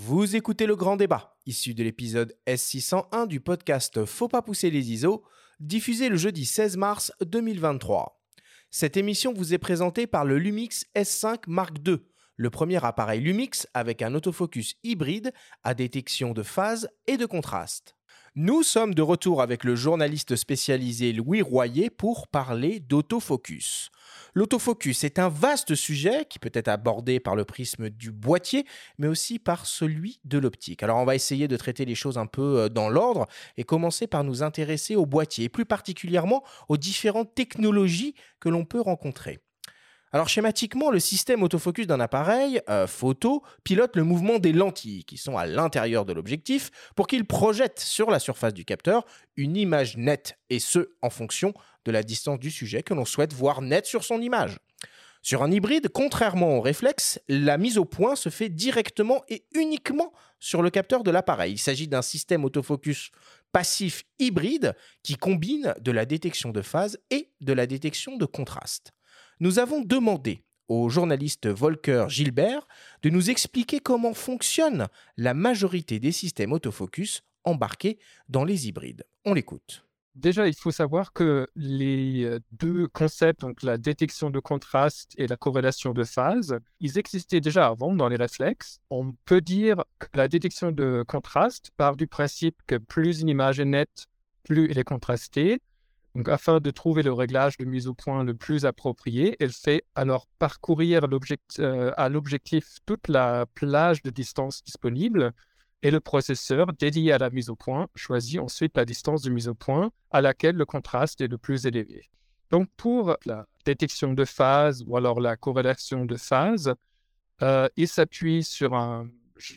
Vous écoutez le grand débat, issu de l'épisode S601 du podcast Faut pas pousser les ISO, diffusé le jeudi 16 mars 2023. Cette émission vous est présentée par le Lumix S5 Mark II, le premier appareil Lumix avec un autofocus hybride à détection de phase et de contraste. Nous sommes de retour avec le journaliste spécialisé Louis Royer pour parler d'autofocus. L'autofocus est un vaste sujet qui peut être abordé par le prisme du boîtier, mais aussi par celui de l'optique. Alors on va essayer de traiter les choses un peu euh, dans l'ordre et commencer par nous intéresser au boîtier, et plus particulièrement aux différentes technologies que l'on peut rencontrer. Alors schématiquement, le système autofocus d'un appareil euh, photo pilote le mouvement des lentilles qui sont à l'intérieur de l'objectif pour qu'il projette sur la surface du capteur une image nette, et ce en fonction de la distance du sujet que l'on souhaite voir nette sur son image. Sur un hybride, contrairement au réflexe, la mise au point se fait directement et uniquement sur le capteur de l'appareil. Il s'agit d'un système autofocus passif hybride qui combine de la détection de phase et de la détection de contraste nous avons demandé au journaliste Volker Gilbert de nous expliquer comment fonctionne la majorité des systèmes autofocus embarqués dans les hybrides. On l'écoute. Déjà, il faut savoir que les euh, deux concepts, la détection de contraste et la corrélation de phase, ils existaient déjà avant dans les réflexes. On peut dire que la détection de contraste part du principe que plus une image est nette, plus elle est contrastée. Afin de trouver le réglage de mise au point le plus approprié, elle fait alors parcourir euh, à l'objectif toute la plage de distance disponible et le processeur dédié à la mise au point choisit ensuite la distance de mise au point à laquelle le contraste est le plus élevé. Donc, pour la détection de phase ou alors la corrélation de phase, euh, il s'appuie sur un,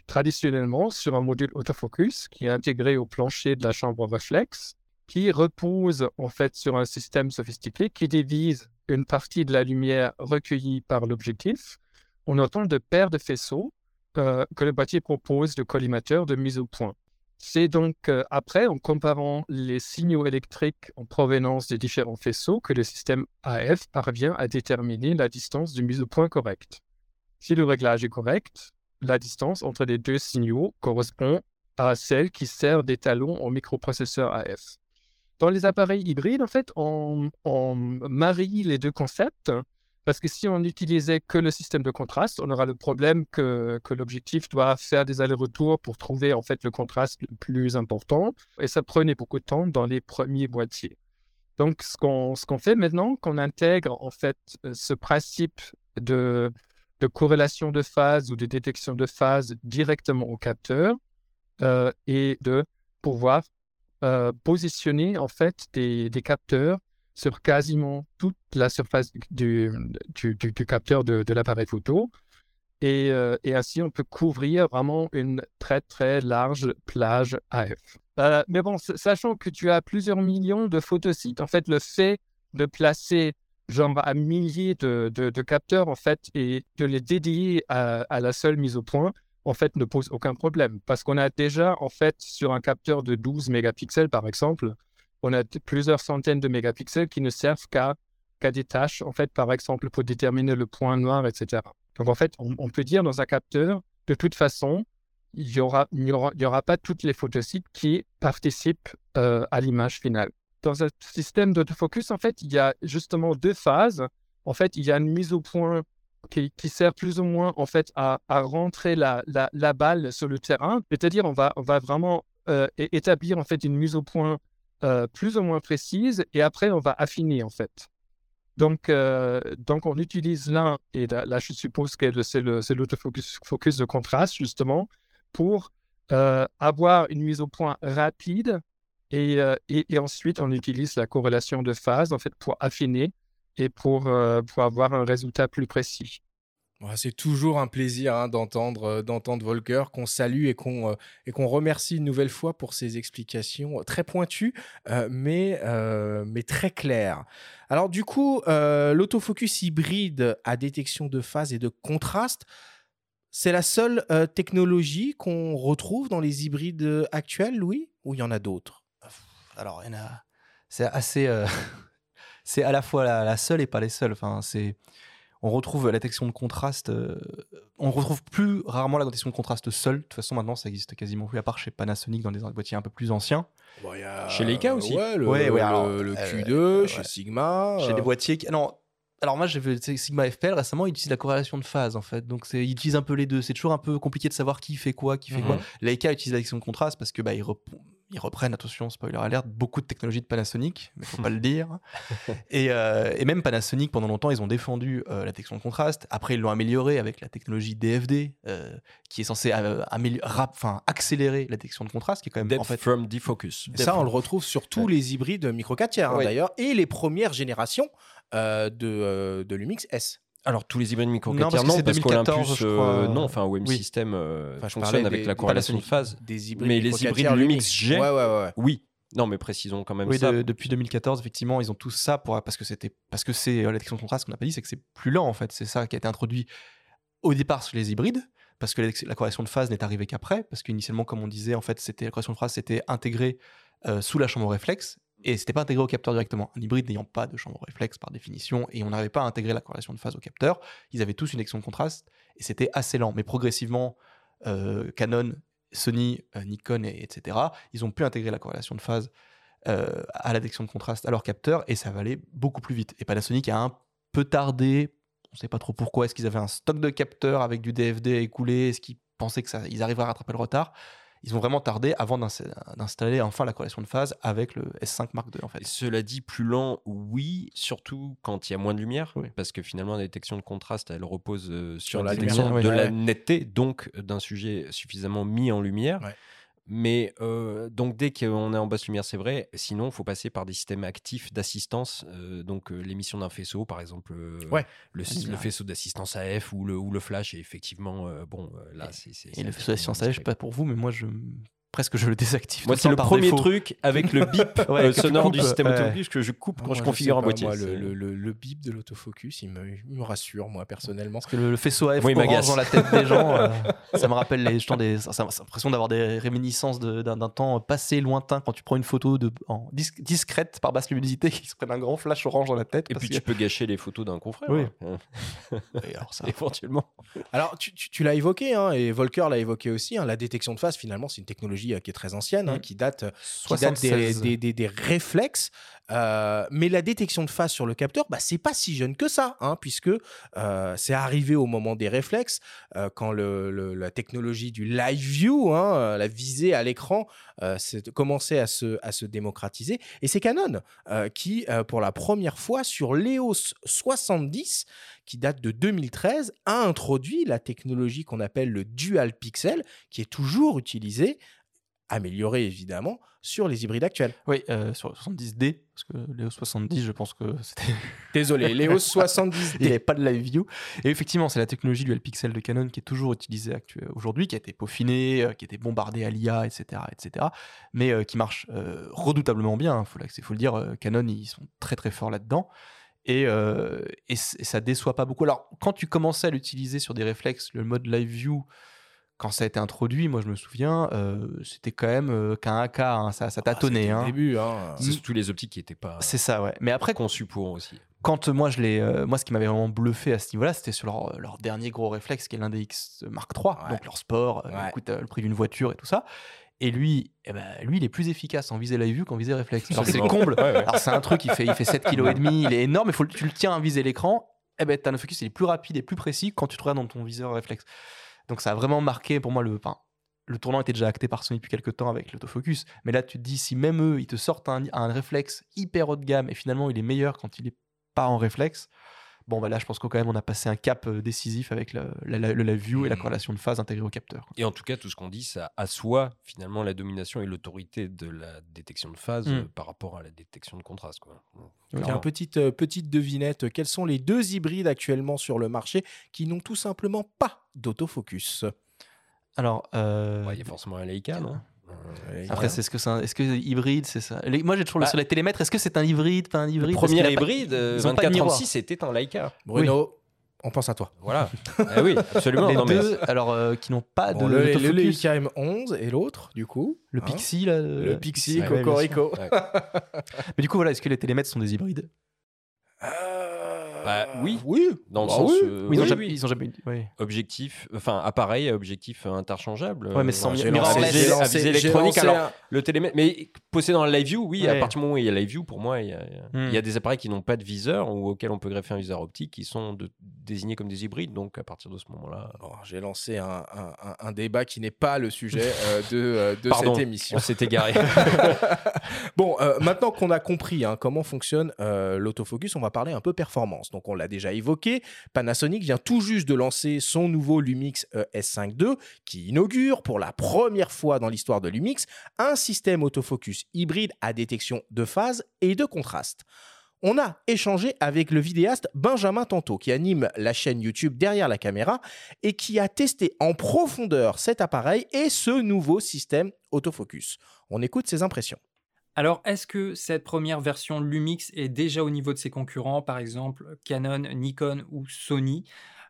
traditionnellement sur un module autofocus qui est intégré au plancher de la chambre réflexe qui repose en fait sur un système sophistiqué qui divise une partie de la lumière recueillie par l'objectif en autant de paires de faisceaux euh, que le boîtier propose de collimateurs de mise au point. C'est donc euh, après, en comparant les signaux électriques en provenance des différents faisceaux, que le système AF parvient à déterminer la distance de mise au point correcte. Si le réglage est correct, la distance entre les deux signaux correspond à celle qui sert d'étalon au microprocesseur AF. Dans les appareils hybrides, en fait, on, marie les deux concepts parce que si on n'utilisait que le système de contraste, on aura le problème que, l'objectif doit faire des allers-retours pour trouver en fait le contraste le plus important et ça prenait beaucoup de temps dans les premiers boîtiers. Donc, ce qu'on fait maintenant, qu'on intègre en fait ce principe de, de corrélation de phase ou de détection de phase directement au capteur euh, et de pouvoir euh, positionner en fait des, capteurs sur quasiment toute la surface du, capteur de, l'appareil photo. Euh, et, ainsi, on peut couvrir vraiment une très, très large plage AF. Euh, mais bon, sachant que tu as plusieurs millions de photosites, en fait, le fait de placer genre à milliers de, capteurs, en fait, et de les dédier à la seule mise au point, en fait, ne pose aucun problème. Parce qu'on a déjà, en fait, sur un capteur de 12 mégapixels, par exemple, on a plusieurs centaines de mégapixels qui ne servent qu'à des tâches, en fait, par exemple, pour déterminer le point noir, etc. Donc, en fait, on, peut dire dans un capteur, de toute façon, il n'y aura, aura, aura pas toutes les photosites qui participent euh, à l'image finale. Dans un système d'autofocus, en fait, il y a justement deux phases. En fait, il y a une mise au point qui, sert plus ou moins en fait à, rentrer la, la, balle sur le terrain. C'est-à-dire on va, on va vraiment euh, établir en fait une mise au point euh, plus ou moins précise et après on va affiner en fait. Donc, euh, donc on utilise l'un, et là, je suppose que c'est l'autofocus focus de contraste justement, pour avoir une mise au point rapide et, et, et, ensuite on utilise la corrélation de phase en fait pour affiner et pour, euh, pour avoir un résultat plus précis. C'est toujours un plaisir hein, d'entendre euh, d'entendre Volker, qu'on salue et qu'on euh, et qu'on remercie une nouvelle fois pour ses explications très pointues, mais mais très claires. Alors du coup, l'autofocus hybride à détection de phase et de contraste, c'est la seule technologie qu'on retrouve dans les hybrides actuels, Louis, ou il y en a d'autres? Alors il y en a, c'est assez c'est à la fois la, seule et pas les seules. Enfin, c'est On retrouve la détection de contraste. euh, on retrouve plus rarement la détection de contraste seule. De toute façon, maintenant, ça existe quasiment plus, à part chez Panasonic dans des boîtiers un peu plus anciens. Bon, il y a- Chez Leica aussi. Ouais, le, Ouais, ouais, le- alors, le euh, Q2, ouais. chez Sigma. Chez euh, les boîtiers. qui- Non, alors moi, j'ai vu Sigma FPL récemment, ils utilisent la corrélation de phase en fait. Donc, ils utilisent un peu les deux. C'est toujours un peu compliqué de savoir qui fait quoi, qui fait Mhm. quoi. Leica utilise la détection de contraste parce que bah, ils, rep- ils reprennent, attention, spoiler alert, beaucoup de technologies de Panasonic, mais faut pas le dire. Et, euh, et même Panasonic, pendant longtemps, ils ont défendu euh, la détection de contraste. Après, ils l'ont améliorée avec la technologie DFD, euh, qui est censée euh, rap- accélérer la détection de contraste, qui est quand même Depth en fait from defocus. Et ça, on le retrouve sur tous les hybrides micro 4 tiers hein, d'ailleurs, et les premières générations euh, de, euh, de Lumix S. Alors tous les hybrides micro Non, 4 parce que non, c'est parce 2014, qu'Olympus, euh, non, enfin OM Oui. System euh, Enfin, fonctionne avec des- la corrélation de phase. Des hybrides Mais les micro 4 hybrides Lumix G, Ouais, ouais, ouais. ouais. Oui, non, mais précisons quand même Oui, ça. de- depuis 2014, effectivement, ils ont tous ça pour, parce que c'était parce que c'est euh, la détection de contraste qu'on n'a pas dit, c'est que c'est plus lent en fait. C'est ça qui a été introduit au départ sur les hybrides, parce que la, la correction de phase n'est arrivée qu'après, parce qu'initialement, comme on disait, en fait, c'était la correction de phase c'était intégré euh, sous la chambre réflexe et c'était pas intégré au capteur directement. Un hybride n'ayant pas de chambre réflexe par définition, et on n'arrivait pas à intégrer la corrélation de phase au capteur, ils avaient tous une détection de contraste et c'était assez lent. Mais progressivement, euh, Canon, Sony, euh, Nikon, et, etc., ils ont pu intégrer la corrélation de phase euh, à la détection de contraste à leur capteur et ça va beaucoup plus vite. Et Panasonic a un peu tardé, on ne sait pas trop pourquoi, est-ce qu'ils avaient un stock de capteurs avec du DFD à écouler, est-ce qu'ils pensaient qu'ils arriveraient à rattraper le retard Ils ont vraiment tardé avant d'ins- d'installer enfin la corrélation de phase avec le S5 Mark II en fait. Et Cela dit, plus lent, oui, surtout quand il y a moins de lumière, Oui. parce que finalement, la détection de contraste, elle repose euh, sur, Sur la détection lumière, de la Ouais. netteté, donc d'un sujet suffisamment mis en lumière. Ouais. Mais euh, donc, dès qu'on est en basse lumière, c'est vrai. Sinon, il faut passer par des systèmes actifs d'assistance. euh, donc, euh, l'émission d'un faisceau, par exemple, Ouais. le, le faisceau d'assistance AF ou le, ou le flash. Et effectivement, bon, là, c'est. Et le faisceau d'assistance à je sais pas pour vous, mais moi je presque je le désactive. Moi, c'est le premier défaut. truc avec le bip Ouais, euh, sonore coupes, du système ouais. autofocus que je coupe quand Moi, je configure un pas, boîtier. moi, le, le, le- le bip de l'autofocus, il me, il me rassure, moi, personnellement. Parce que le, le faisceau AF il orange dans la tête des gens, euh, ça me rappelle les, gens des, ça, ça- l'impression d'avoir des réminiscences de- d'un temps passé lointain quand tu prends une photo de, en dis- discrète par basse luminosité qui se prennent un grand flash orange dans la tête. Et parce puis que- tu peux gâcher les photos d'un confrère. Oui. hein. Et alors ça- Éventuellement. Alors, tu, tu- tu l'as évoqué, hein, et Volker l'a évoqué aussi, hein, la détection de phase, finalement, c'est une technologie euh, qui est très ancienne, hein, Mm. qui date, qui date des, 76. des- des- des réflexes. Euh, mais la détection de phase sur le capteur, bah, c'est pas si jeune que ça, hein, puisque euh, c'est arrivé au moment des réflexes, euh, quand le- le- la technologie du live view, hein, euh, la visée à l'écran, euh, commençait à se, à se démocratiser. Et c'est Canon euh, qui, euh, pour la première fois, sur l'EOS 70, qui date de 2013, a introduit la technologie qu'on appelle le dual pixel, qui est toujours utilisée, améliorée évidemment, sur les hybrides actuels. Oui, euh, sur le 70D, parce que Léo 70, je pense que c'était. Désolé, l'EOS 70D. Il n'y avait pas de live view. Et effectivement, c'est la technologie dual pixel de Canon qui est toujours utilisée actu- aujourd'hui, qui a été peaufinée, euh, qui a été bombardée à l'IA, etc., etc., mais euh, qui marche euh, redoutablement bien. Il faut, faut le dire, euh, Canon, ils sont très très forts là-dedans. Et, euh, et, et ça déçoit pas beaucoup. Alors, quand tu commençais à l'utiliser sur des réflexes, le mode live view, quand ça a été introduit, moi je me souviens, euh, c'était quand même euh, qu'un AK, hein, ça, ça tâtonnait. C'était le hein. début. hein. C'est surtout les optiques qui n'étaient pas C'est ça, ouais. Mais après, conçues pour aussi. quand euh, moi je l'ai, euh, moi ce qui m'avait vraiment bluffé à ce niveau-là, c'était sur leur, leur dernier gros réflexe qui est l'index Mark III, Ouais. donc leur sport, Ouais. qui coûte le prix d'une voiture et tout ça. Et lui, eh ben, lui, il est plus efficace en visée live view qu'en visée réflexe. Alors c'est comble. Ouais, ouais. Alors c'est un truc, il fait, il fait 7 kg et demi, il est énorme, il faut le- tu le tiens à viser l'écran, eh ben t'as un focus, il est plus rapide et plus précis quand tu te regardes dans ton viseur réflexe. Donc ça a vraiment marqué pour moi le. le tournant était déjà acté par Sony depuis quelques temps avec l'autofocus, mais là tu te dis si même eux ils te sortent un, un réflexe hyper haut de gamme et finalement il est meilleur quand il est pas en réflexe, bon bah là je pense qu'au quand même on a passé un cap euh, décisif avec le, la, la- le live view et la Mhm. corrélation de phase intégrée au capteur. Et en tout cas, tout ce qu'on dit, ça assoit finalement la domination et l'autorité de la détection de phase Mm. euh, par rapport à la détection de contraste. Quoi. Tiens, Clairement. petite, euh, petite devinette, quels sont les deux hybrides actuellement sur le marché qui n'ont tout simplement pas d'autofocus? Alors, euh, Ouais, Il y a forcément un Leica, non? Après c'est ce que c'est un- est-ce que hybride c'est ça? Les- Moi j'ai toujours le Bah, sur les télémètres, est-ce que c'est un hybride, pas un hybride? Le premier hybride, euh, ils ont pas de miroir. 2436, c'était un Leica. Bruno, on pense à toi. Voilà. Ah oui, absolument. les non, mais- deux, alors euh, qui n'ont pas Bon, de le, le d'autofocus. Leica M11 et l'autre, du coup. Le hein, Pixie là. Le Pixie, ouais, bien Cocorico. Ouais. Mais du coup voilà, est-ce que les télémètres sont des hybrides? Bah, oui. Oui. Dans le Bah sens. oui. euh, Oui, ils, ont oui, jamais, oui. ils ont jamais eu. ouais. Objectif, enfin appareil, objectif interchangeable. Ouais, mais euh, sans J'ai lancé- électronique, lancé alors, un- Le télémètre, mais posé dans le live view, oui, à Ouais. partir du moment où il y a live view, pour moi, il y a, Hmm. il y a des appareils qui n'ont pas de viseur ou auxquels on peut greffer un viseur optique qui sont de- désignés comme des hybrides. Donc à partir de ce moment-là, Bon, J'ai lancé un, un- un- un débat qui n'est pas le sujet euh, de, euh, de Pardon, cette émission. on s'est égaré. Bon, euh, maintenant qu'on a compris hein, comment fonctionne euh, l'autofocus, on va parler un peu performance. Donc, on l'a déjà évoqué, Panasonic vient tout juste de lancer son nouveau Lumix euh, S5 II qui inaugure pour la première fois dans l'histoire de Lumix un système autofocus hybride à détection de phase et de contraste. On a échangé avec le vidéaste Benjamin Tanto qui anime la chaîne YouTube derrière la caméra et qui a testé en profondeur cet appareil et ce nouveau système autofocus. On écoute ses impressions. Alors, est-ce que cette première version Lumix est déjà au niveau de ses concurrents, par exemple Canon, Nikon ou Sony?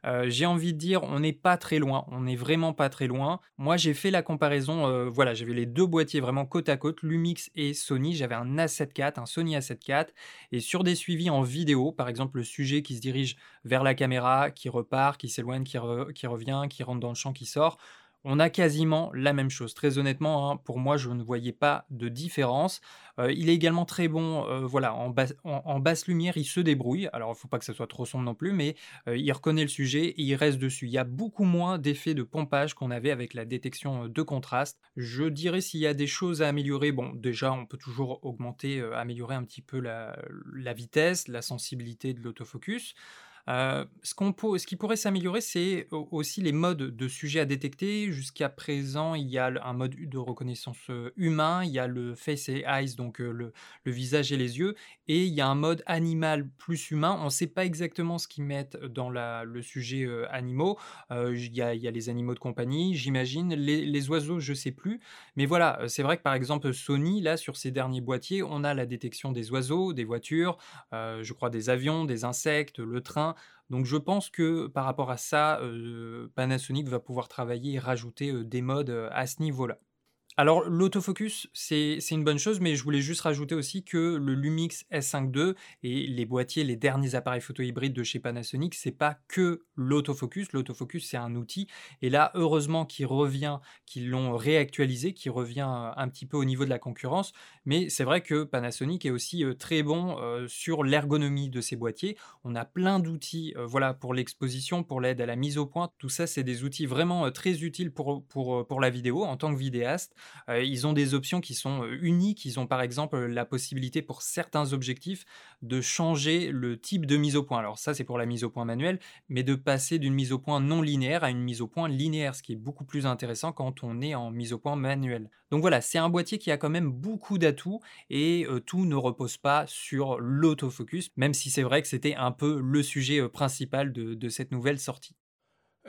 Euh, J'ai envie de dire, on n'est pas très loin, on n'est vraiment pas très loin. Moi, j'ai fait la comparaison, euh, voilà, j'avais les deux boîtiers vraiment côte à côte, Lumix et Sony. J'avais un A7 IV, un Sony A7 IV, et sur des suivis en vidéo, par exemple le sujet qui se dirige vers la caméra, qui repart, qui s'éloigne, qui revient, qui rentre dans le champ, qui sort. On a quasiment la même chose. Très honnêtement, hein, pour moi, je ne voyais pas de différence. Euh, il est également très bon, euh, voilà, en, bas- en- en basse lumière, il se débrouille. Alors, il ne faut pas que ça soit trop sombre non plus, mais euh, il reconnaît le sujet et il reste dessus. Il y a beaucoup moins d'effets de pompage qu'on avait avec la détection de contraste. Je dirais s'il y a des choses à améliorer, bon, déjà, on peut toujours augmenter, améliorer un petit peu la vitesse, la sensibilité de l'autofocus. Euh, ce, qui pourrait s'améliorer, c'est au- aussi les modes de sujets à détecter. Jusqu'à présent, il y a un mode de reconnaissance euh, humain, il y a le face et eyes, donc euh, le, visage et les yeux, et il y a un mode animal plus humain. On ne sait pas exactement ce qu'ils mettent dans le sujet animaux. Il y, a, les animaux de compagnie, j'imagine. Les, les oiseaux, je ne sais plus. Mais voilà, c'est vrai que par exemple, Sony, là, sur ses derniers boîtiers, on a la détection des oiseaux, des voitures, je crois des avions, des insectes, le train. Donc je pense que par rapport à ça, Panasonic va pouvoir travailler et rajouter des modes à ce niveau-là. Alors l'autofocus, c'est une bonne chose, mais je voulais juste rajouter aussi que le Lumix S5 II et les boîtiers, les derniers appareils photo hybrides de chez Panasonic, c'est pas que l'autofocus. L'autofocus, c'est un outil. Et là, heureusement qu'il revient, qu'ils l'ont réactualisé, qu'il revient euh, un petit peu au niveau de la concurrence. Mais c'est vrai que Panasonic est aussi euh, très bon euh, sur l'ergonomie de ses boîtiers. On a plein d'outils voilà, pour l'exposition, pour l'aide à la mise au point. Tout ça, c'est des outils vraiment très utiles pour, pour, pour la vidéo en tant que vidéaste. Euh, ils ont des options qui sont euh, uniques. Ils ont par exemple la possibilité pour certains objectifs de changer le type de mise au point. Alors ça, c'est pour la mise au point manuelle, mais de passer d'une mise au point non linéaire à une mise au point linéaire, ce qui est beaucoup plus intéressant quand on est en mise au point manuelle. Donc voilà, c'est un boîtier qui a quand même beaucoup d'atouts et euh, tout ne repose pas sur l'autofocus, même si c'est vrai que c'était un peu le sujet principal de cette nouvelle sortie.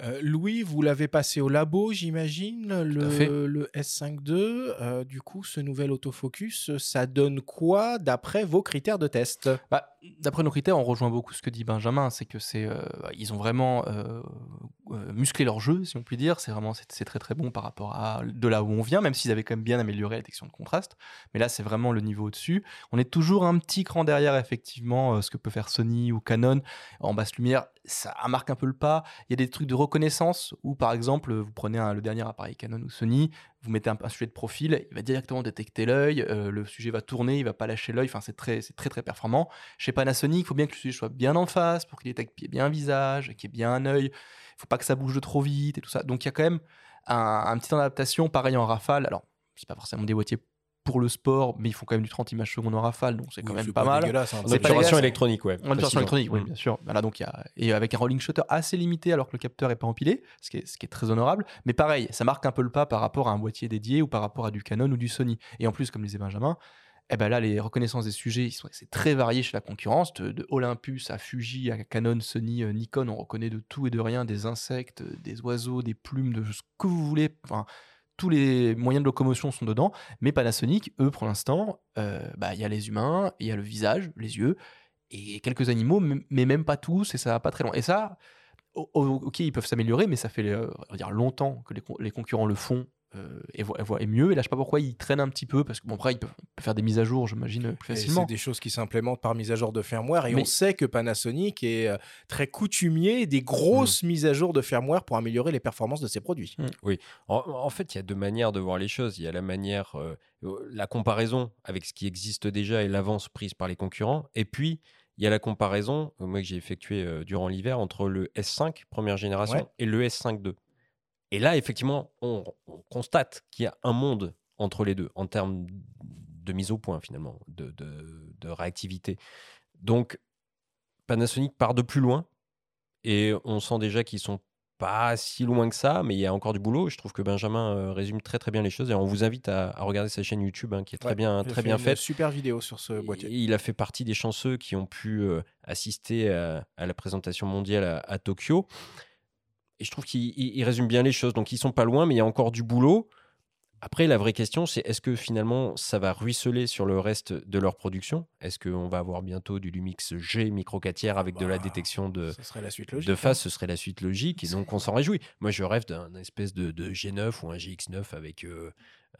Euh, Louis, vous l'avez passé au labo, j'imagine, le S5 II. Euh, du coup, ce nouvel autofocus, ça donne quoi d'après vos critères de test? Bah, D'après nos critères, on rejoint beaucoup ce que dit Benjamin, c'est que c'est euh, ils ont vraiment euh, euh, musclé leur jeu, si on peut dire. C'est vraiment c'est très très bon par rapport à de là où on vient, même s'ils avaient quand même bien amélioré la détection de contraste. Mais là, c'est vraiment le niveau au-dessus. On est toujours un petit cran derrière, effectivement, ce que peut faire Sony ou Canon en basse lumière. Ça marque un peu le pas. Il y a des trucs de reconnaissance où, par exemple, vous prenez le dernier appareil Canon ou Sony, vous mettez un, sujet de profil, il va directement détecter l'œil, euh, le sujet va tourner, il va pas lâcher l'œil. Enfin, c'est très, c'est très très performant. Chez Panasonic, il faut bien que le sujet soit bien en face pour qu'il détecte bien un visage, qu'il y ait bien un œil. Il faut pas que ça bouge de trop vite et tout ça. Donc il y a quand même un, un petit temps d'adaptation, pareil en rafale. Alors, c'est pas forcément des boîtiers pour le sport, mais ils font quand même du 30 images secondes en rafale, donc c'est quand même pas mal. hein. C'est obturation électronique, ouais. En obturation électronique, oui, Mm. bien sûr. Voilà, donc il y a... Et avec un rolling shutter assez limité alors que le capteur est pas empilé, ce qui est, ce qui est très honorable. Mais pareil, ça marque un peu le pas par rapport à un boîtier dédié ou par rapport à du Canon ou du Sony. Et en plus, comme disait Benjamin, eh ben là, les reconnaissances des sujets, c'est très varié chez la concurrence. De, de Olympus à Fuji, à Canon, Sony, euh, Nikon, on reconnaît de tout et de rien, des insectes, euh, des oiseaux, des plumes, de ce que vous voulez. Enfin, tous les moyens de locomotion sont dedans. Mais Panasonic, eux, pour l'instant, euh, bah, il y a les humains, il y a le visage, les yeux, et quelques animaux, mais même pas tous, et ça va pas très loin. Et ça, ok, ils peuvent s'améliorer, mais ça fait euh, longtemps que les, con- les concurrents le font et, vo- et mieux. Et là, je sais pas pourquoi il traîne un petit peu, parce que bon, après, il peut, on peut faire des mises à jour, j'imagine, euh, facilement. C'est des choses qui s'implémentent par mise à jour de firmware. Et Mais- on sait que Panasonic est euh, très coutumier des grosses mises à jour de firmware pour améliorer les performances de ses produits. En, en fait, il y a deux manières de voir les choses. Il y a la manière, euh, euh, la comparaison avec ce qui existe déjà et l'avance prise par les concurrents. Et puis, il y a la comparaison, euh, moi que j'ai effectuée euh, durant l'hiver, entre le S5 première génération Ouais. et le S5 II. Et là, effectivement, on, on constate qu'il y a un monde entre les deux en termes de mise au point, finalement, de, de- de réactivité. Donc, Panasonic part de plus loin et on sent déjà qu'ils sont pas si loin que ça, mais il y a encore du boulot. Je trouve que Benjamin euh, résume très très bien les choses et on vous invite à, à regarder sa chaîne YouTube hein, qui est très Ouais, bien, Il a très fait bien une faite. Super vidéo sur ce Et boîtier. Il a fait partie des chanceux qui ont pu euh, assister à, à la présentation mondiale à, à Tokyo. Et je trouve qu'il il- il résume bien les choses. Donc ils sont pas loin, mais il y a encore du boulot. Après, la vraie question, c'est est-ce que finalement ça va ruisseler sur le reste de leur production? Est-ce qu'on va avoir bientôt du Lumix G micro 4 tiers avec de la Bah, détection de, Ce serait la suite logique. de hein. face, ce serait la suite logique, et donc on s'en réjouit. Moi, je rêve d'un espèce de, de G9 ou un GX9 avec euh,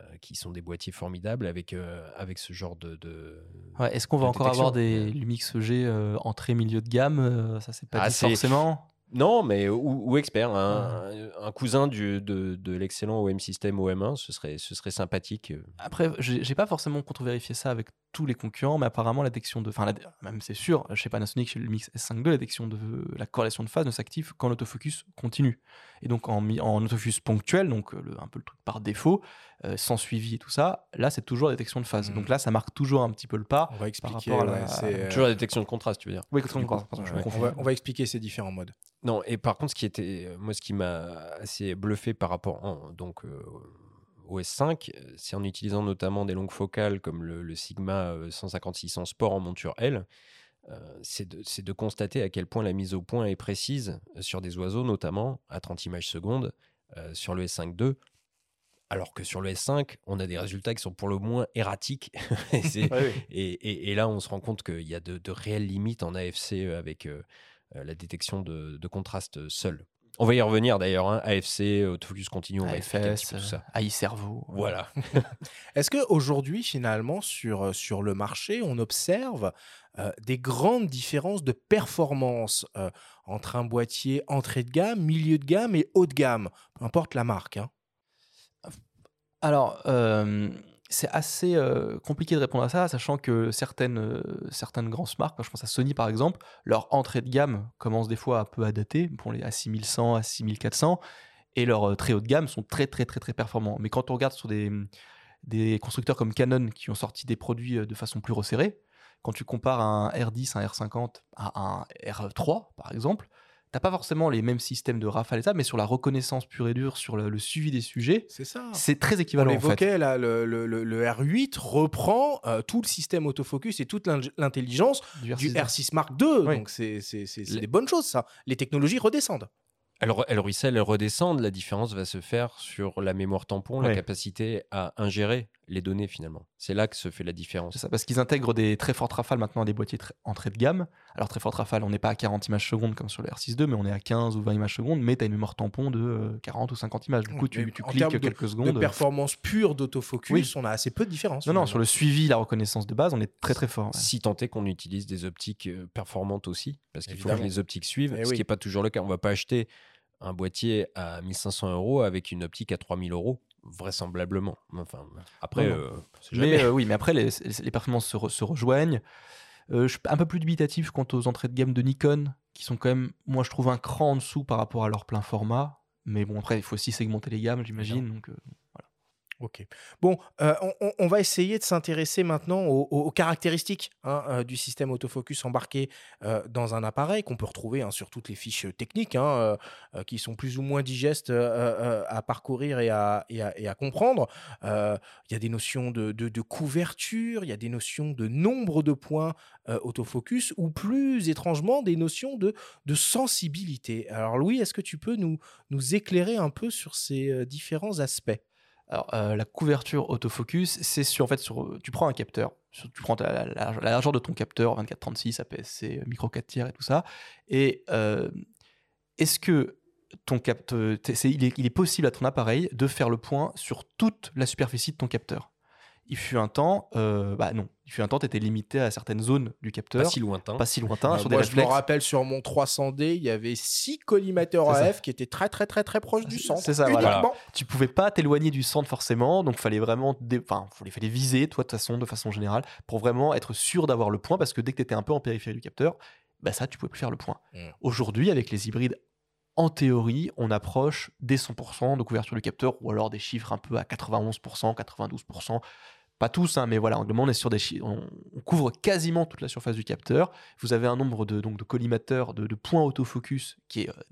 euh, qui sont des boîtiers formidables avec euh, avec ce genre de. de- Ouais, Est-ce qu'on va encore avoir des Lumix G euh, entrée milieu de gamme? Ça, c'est pas Ah, dit forcément. Non, mais ou, ou expert, un, un- un cousin du, de, de l'excellent OM System OM1, ce serait ce serait sympathique. euh. Après, j'ai pas forcément contre-vérifié ça avec tous les concurrents, mais apparemment la détection de, enfin même c'est sûr, chez Panasonic, chez le Lumix S5 II, la détection de la corrélation de phase ne s'active qu'en autofocus continu. Et donc en, en autofocus ponctuel, donc euh, le- un peu le truc par défaut, euh, sans suivi et tout ça, là c'est toujours la détection de phase. Mhm. Donc là, ça marque toujours un petit peu le pas. On va expliquer. à la- euh, Toujours la détection de contraste, tu veux dire. Oui, Du pardon, ouais, confonds. on, va, on va expliquer ces différents modes. Non, et par contre, ce qui était, moi, ce qui m'a assez bluffé par rapport en- donc, euh, au S5, euh, c'est en utilisant notamment des longues focales comme le, le Sigma euh, 150-600 Sport en monture L, euh, c'est de, de constater à quel point la mise au point est précise euh, sur des oiseaux, notamment à 30 images secondes, euh, sur le S5 II. Alors que sur le S5, on a des résultats qui sont pour le moins erratiques. Et oui. et, et- et là, on se rend compte qu'il y a de, de réelles limites en AFC avec euh, la détection de, de contraste seul. On va y revenir d'ailleurs, hein, AFC, autofocus continu, on va expliquer un petit AFS, peu tout ça. AI cerveau. Voilà. Est-ce qu'aujourd'hui, finalement, sur, euh, sur le marché, on observe euh, des grandes différences de performance euh, entre un boîtier entrée de gamme, milieu de gamme et haut de gamme? Peu importe la marque. hein. Alors, euh, c'est assez euh, compliqué de répondre à ça, sachant que certaines, euh, certaines grosses marques, je pense à Sony par exemple, leur entrée de gamme commence des fois un peu à dater, pour les à 6100, à 6400, et leurs euh, très haut de gamme sont très très très très performants. Mais quand on regarde sur des, constructeurs comme Canon qui ont sorti des produits de façon plus resserrée, quand tu compares un R10, un R50 à un R3 par exemple, t'as pas forcément les mêmes systèmes de rafale et ça, mais sur la reconnaissance pure et dure, sur le, le suivi des sujets, C'est ça. c'est très On équivalent en fait. l'évoquait, là, le, le- le- le R8 reprend euh, tout le système autofocus et toute l'in- l'intelligence du R6. R6 Mark II. Oui. Donc, c'est des bonnes choses, ça. Les technologies redescendent. Elles, elles ruissellent, elles redescendent. La différence va se faire sur la mémoire tampon, la capacité à ingérer les données finalement. C'est là que se fait la différence. C'est ça, parce qu'ils intègrent des très fortes rafales maintenant à des boîtiers entrée de gamme. Alors, très forte rafale, on n'est pas à 40 images secondes comme sur le R6 II, mais on est à 15 ou 20 images secondes, mais tu as une mémoire tampon de euh, 40 ou 50 images. Du coup, tu, cliques de- quelques De secondes. performance pure d'autofocus, Oui. on a assez peu de différence. Non, non, sur le suivi, la reconnaissance de base, on est très très fort. ouais. Si tant est qu'on utilise des optiques euh, performantes aussi, parce qu'il faut que les optiques suivent, Eh ce oui. qui n'est pas toujours le cas. On va pas acheter un boîtier à 1500 euros avec une optique à 3000 euros, vraisemblablement. Enfin, après, Non, non. euh, jamais. Mais euh, oui, mais après, les, les performances se, re- se rejoignent. Euh, je suis un peu plus dubitatif quant aux entrées de gamme de Nikon, qui sont quand même, moi je trouve, un cran en dessous par rapport à leur plein format. Mais bon, après, il faut aussi segmenter les gammes, j'imagine. Donc, euh, Ok. Bon, euh, on, va essayer de s'intéresser maintenant aux, caractéristiques hein, euh, du système autofocus embarqué euh, dans un appareil qu'on peut retrouver hein, sur toutes les fiches techniques hein, qui sont plus ou moins digestes à parcourir et à, comprendre. Il y a des notions de, couverture, il y a des notions de nombre de points autofocus ou plus étrangement des notions de, sensibilité. Alors Louis, est-ce que tu peux nous, éclairer un peu sur ces différents aspects? Alors, euh, la couverture autofocus, c'est sur, en fait, sur, tu prends un capteur, tu prends la, la- la largeur de ton capteur, 24-36, APS-C, micro 4 tiers et tout ça, et euh, est-ce que ton cap- euh, t'es- c'est- il, est, il est possible à ton appareil de faire le point sur toute la superficie de ton capteur? Il fut un temps, euh, bah non, il fut un temps, tu étais limité à certaines zones du capteur, Pas si lointain. pas si lointain, Euh, sur des moi, je me rappelle sur mon 300D, il y avait six collimateurs. AF qui étaient très très très très proches du centre. c'est ça, voilà. uniquement. Tu pouvais pas t'éloigner du centre forcément, donc fallait vraiment, dé- enfin, fallait, fallait viser, toi de toute façon, de façon générale, pour vraiment être sûr d'avoir le point, parce que dès que tu étais un peu en périphérie du capteur, bah ça, tu pouvais plus faire le point. Mm. Aujourd'hui, avec les hybrides, en théorie, on approche des 100% de couverture du capteur, ou alors des chiffres un peu à 91%, 92%. Pas tous, hein, mais voilà, on est sur des. On, on couvre quasiment toute la surface du capteur. Vous avez un nombre de, donc, de collimateurs, de, de points autofocus qui est euh,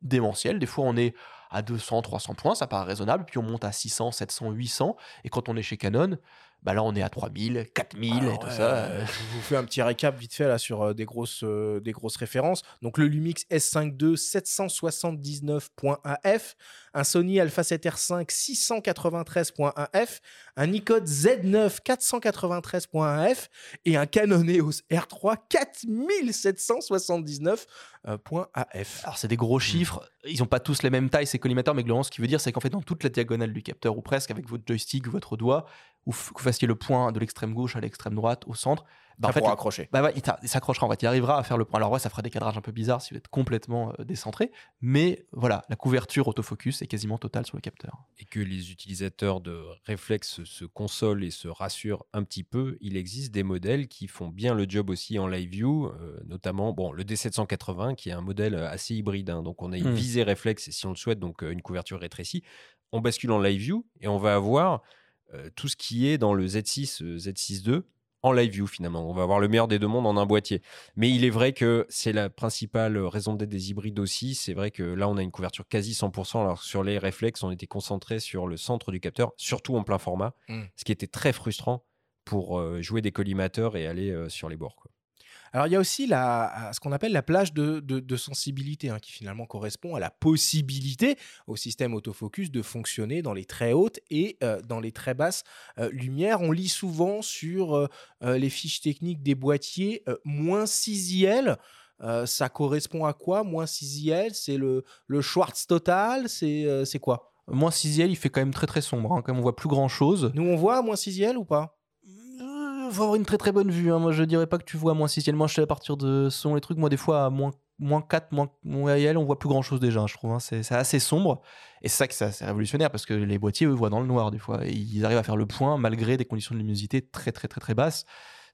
démentiel. Des fois, on est à 200, 300 points, ça paraît raisonnable. Puis on monte à 600, 700, 800. Et quand on est chez Canon, bah là, on est à 3000, 4000 et Alors, tout ouais, ça. euh, Je vous fais un petit récap vite fait là sur euh, des, grosses, euh, des grosses références. Donc le Lumix S5 II 779.1f, un Sony Alpha 7R5 693.1f, un Nikon Z9 493.1f et un Canon EOS R3 4779.1f. Alors, c'est des gros chiffres. Ils n'ont pas tous les mêmes tailles, ces collimateurs, mais globalement, ce qui veut dire, c'est qu'en fait, dans toute la diagonale du capteur, ou presque, avec votre joystick ou votre doigt, ou que vous fassiez le point de l'extrême gauche à l'extrême droite, au centre, bah, en fait, pour le- accrocher. bah ouais, il, il s'accrochera en fait, il arrivera à faire le point. Alors ouais, ça fera des cadrages un peu bizarres si vous êtes complètement euh, décentré, mais voilà, la couverture autofocus est quasiment totale sur le capteur. et que les utilisateurs de réflexes se consolent et se rassurent un petit peu, il existe des modèles qui font bien le job aussi en live view, euh, notamment bon, le D780 qui est un modèle assez hybride. hein. donc on a une Hmm. visée réflexe et si on le souhaite, donc euh, une couverture rétrécie. On bascule en live view et on va avoir euh, tout ce qui est dans le Z6, euh, Z6 II en live view finalement. On va avoir le meilleur des deux mondes en un boîtier. Mais il est vrai que c'est la principale raison d'être des hybrides aussi. C'est vrai que là, on a une couverture quasi 100%, alors sur les réflexes, on était concentré sur le centre du capteur, surtout en plein format, Mm. ce qui était très frustrant pour euh, jouer des collimateurs et aller euh, sur les bords. quoi. Alors, il y a aussi la, ce qu'on appelle la plage de, de- de sensibilité, hein, qui finalement correspond à la possibilité au système autofocus de fonctionner dans les très hautes et euh, dans les très basses euh, lumières. On lit souvent sur euh, les fiches techniques des boîtiers moins 6 IL. Ça correspond à quoi? Moins 6 IL C'est le, le Schwartz total C'est quoi? Moins 6 il fait quand même très très sombre, hein, quand même on voit plus grand chose. Nous, on voit moins 6 IL ou pas? Il faut avoir une très très bonne vue. hein. Moi je dirais pas que tu vois moins 6 Moi je sais à partir de ce sont les trucs, moi des fois à moins, moins 4, moins, moins IL, on voit plus grand chose déjà, je trouve. hein. C'est assez sombre. Et c'est ça que c'est révolutionnaire parce que les boîtiers eux voient dans le noir des fois. Et ils arrivent à faire le point malgré des conditions de luminosité très très très très basses.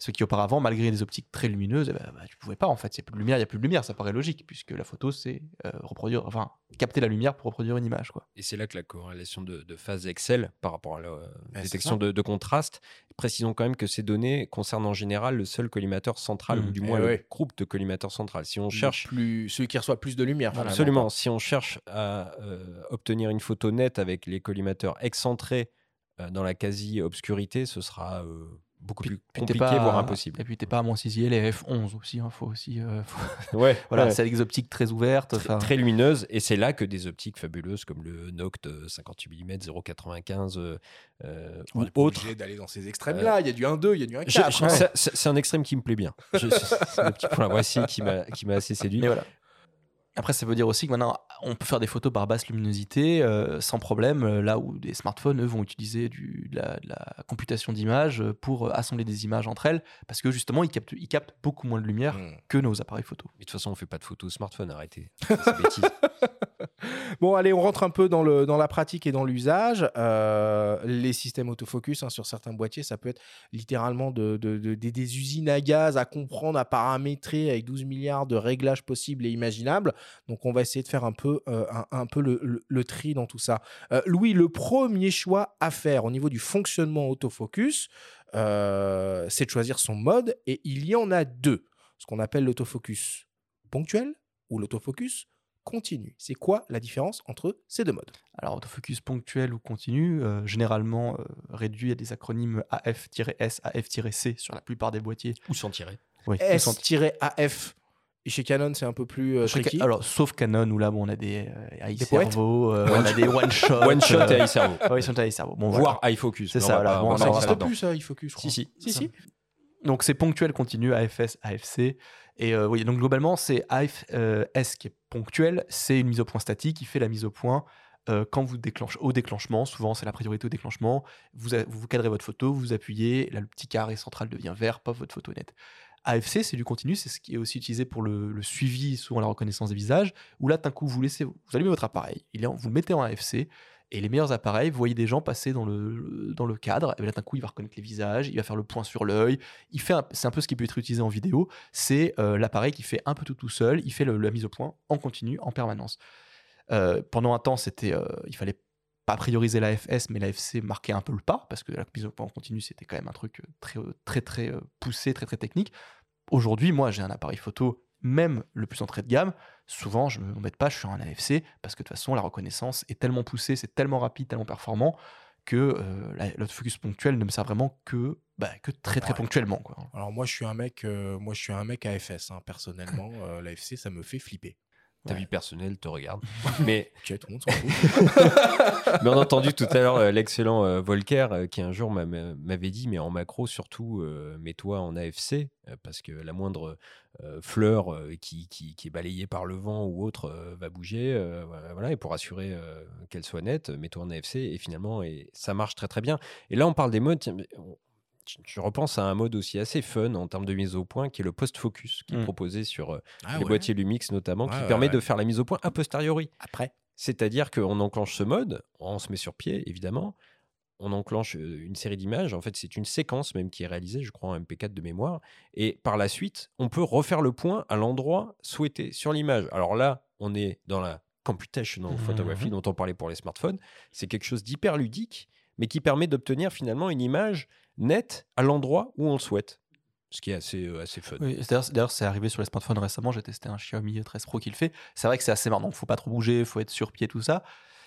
Ce qui auparavant, malgré des optiques très lumineuses, eh ben, bah, tu pouvais pas en fait. Il n'y a plus de lumière, il n'y a plus de lumière, ça paraît logique puisque la photo c'est euh, reproduire, enfin capter la lumière pour reproduire une image quoi. Et c'est là que la corrélation de, de phase excelle par rapport à la euh, c'est détection de, de contraste. Précisons quand même que ces données concernent en général le seul collimateur central, ou du Eh moins le ouais. groupe de collimateurs central. Si on cherche plus, celui qui reçoit plus de lumière. Absolument. Si on cherche à euh, obtenir une photo nette avec les collimateurs excentrés dans la quasi-obscurité, ce sera euh, beaucoup plus Puis compliqué, voire impossible. Et puis t'es pas à moins 6 IL et F11 aussi, il faut aussi. euh, faut- Ouais, Voilà, ouais. c'est avec des optiques très ouvertes. Très, enfin, très lumineuse. Et c'est là que des optiques fabuleuses comme le Noct 58 mm 0,95 euh, euh, On ou autre. obligé d'aller dans ces extrêmes-là. Il y a du 1-2, il y a du 1-4. Je- je- hein. C'est un extrême qui me plaît bien. C'est le petit point voici qui m'a qui m'a assez séduit. Mais voilà. Après, ça veut dire aussi que maintenant, on peut faire des photos par basse luminosité euh, sans problème, euh, là où des smartphones, eux, vont utiliser du, de, la, de la computation d'images euh, pour assembler des images entre elles, parce que justement, ils captent, ils captent beaucoup moins de lumière Hmm. que nos appareils photo. Mais de toute façon, on fait pas de photos au smartphone, arrêtez. C'est bêtise. Bon, allez, on rentre un peu dans, le, dans la pratique et dans l'usage. Euh, les systèmes autofocus hein, sur certains boîtiers, ça peut être littéralement de, de- de- des- des usines à gaz à comprendre, à paramétrer avec 12 milliards de réglages possibles et imaginables. Donc, on va essayer de faire un peu, euh, un, un peu le, le- le tri dans tout ça. Euh, Louis, le premier choix à faire au niveau du fonctionnement autofocus, euh, c'est de choisir son mode et il y en a deux. Ce qu'on appelle l'autofocus ponctuel ou l'autofocus continu. C'est quoi la différence entre ces deux modes? Alors, autofocus ponctuel ou continu, euh, généralement euh, réduit à des acronymes AF-S, AF-C sur la plupart des boîtiers. Ou s'en tirer. Oui, S-AF. Et chez Canon, c'est un peu plus euh, Ca- tricky. alors, sauf Canon, où là, bon, on a des euh, Des euh, on a des one-shot. One shot et euh, sont. Bon, Voire voilà. iFocus. C'est ça, voilà. pas- Bon, ça pas n'existe plus, ça, il focus. je crois. Si, si. Si, si. Donc c'est ponctuel, continu, AFS, AFC. Et euh, oui, donc globalement, c'est AFS qui est ponctuel, c'est une mise au point statique qui fait la mise au point euh, quand vous déclenchez au déclenchement. Souvent, c'est la priorité au déclenchement. Vous, a- vous cadrez votre photo, vous appuyez, là, le petit carré central devient vert, pop, votre photo est nette. AFC, c'est du continu, c'est ce qui est aussi utilisé pour le, suivi, souvent la reconnaissance des visages, où là, d'un coup, vous laissez, vous allumez votre appareil, il vous le mettez en AFC, et les meilleurs appareils, vous voyez des gens passer dans le, cadre, et là, d'un coup, il va reconnaître les visages, il va faire le point sur l'œil, il fait c'est un peu ce qui peut être utilisé en vidéo, c'est euh, l'appareil qui fait un peu tout tout seul, il fait la mise au point en continu, en permanence. Euh, pendant un temps, c'était, euh, il fallait pas prioriser l'AFS, mais l'AFC marquait un peu le pas, parce que la mise au point en continu, c'était quand même un truc euh, très, euh, très, très euh, poussé, très, très technique. Aujourd'hui, moi, j'ai un appareil photo, même le plus entrée de gamme. Souvent, je ne m'embête pas, je suis en AFC, parce que de toute façon, la reconnaissance est tellement poussée, c'est tellement rapide, tellement performant, que euh, la- l'autofocus ponctuel ne me sert vraiment que, bah, que très, très Ouais. ponctuellement. Quoi. Alors moi, je suis un mec, euh, moi, je suis un mec AFS, hein, personnellement. Euh, L'AFC, ça me fait flipper. Ta Ouais. vie personnelle te regarde. mais, Ok, tout le monde s'en fout. mais on a entendu tout à l'heure euh, l'excellent euh, Volker euh, qui un jour m'a- m'a- m'avait dit, mais en macro surtout, mets-toi en AFC parce que la moindre fleur qui, qui- qui est balayée par le vent ou autre va bouger. voilà, et pour assurer qu'elle soit nette, mets-toi en AFC et finalement, et ça marche très très bien. Et là, on parle des modes. tiens, mais on- je- repense à un mode aussi assez fun en termes de mise au point qui est le post-focus qui est Mm. proposé sur euh, Ah les ouais. boîtiers Lumix notamment, Ouais, qui ouais, permet de faire la mise au point a posteriori. Après. C'est-à-dire qu'on enclenche ce mode, on se met sur pied, évidemment, on enclenche euh, une série d'images, en fait c'est une séquence même qui est réalisée, je crois en MP4 de mémoire, et par la suite, on peut refaire le point à l'endroit souhaité sur l'image. Alors là, on est dans la computational Mhm. photography dont on parlait pour les smartphones, c'est quelque chose d'hyper ludique, mais qui permet d'obtenir finalement une image nette à l'endroit où on le souhaite, ce qui est assez, euh, assez fun. Oui, d'ailleurs, c'est- arrivé sur les smartphones récemment. J'ai testé un Xiaomi 13 Pro qui le fait. C'est vrai que c'est assez marrant. Faut pas trop bouger, faut être sur pied, tout ça.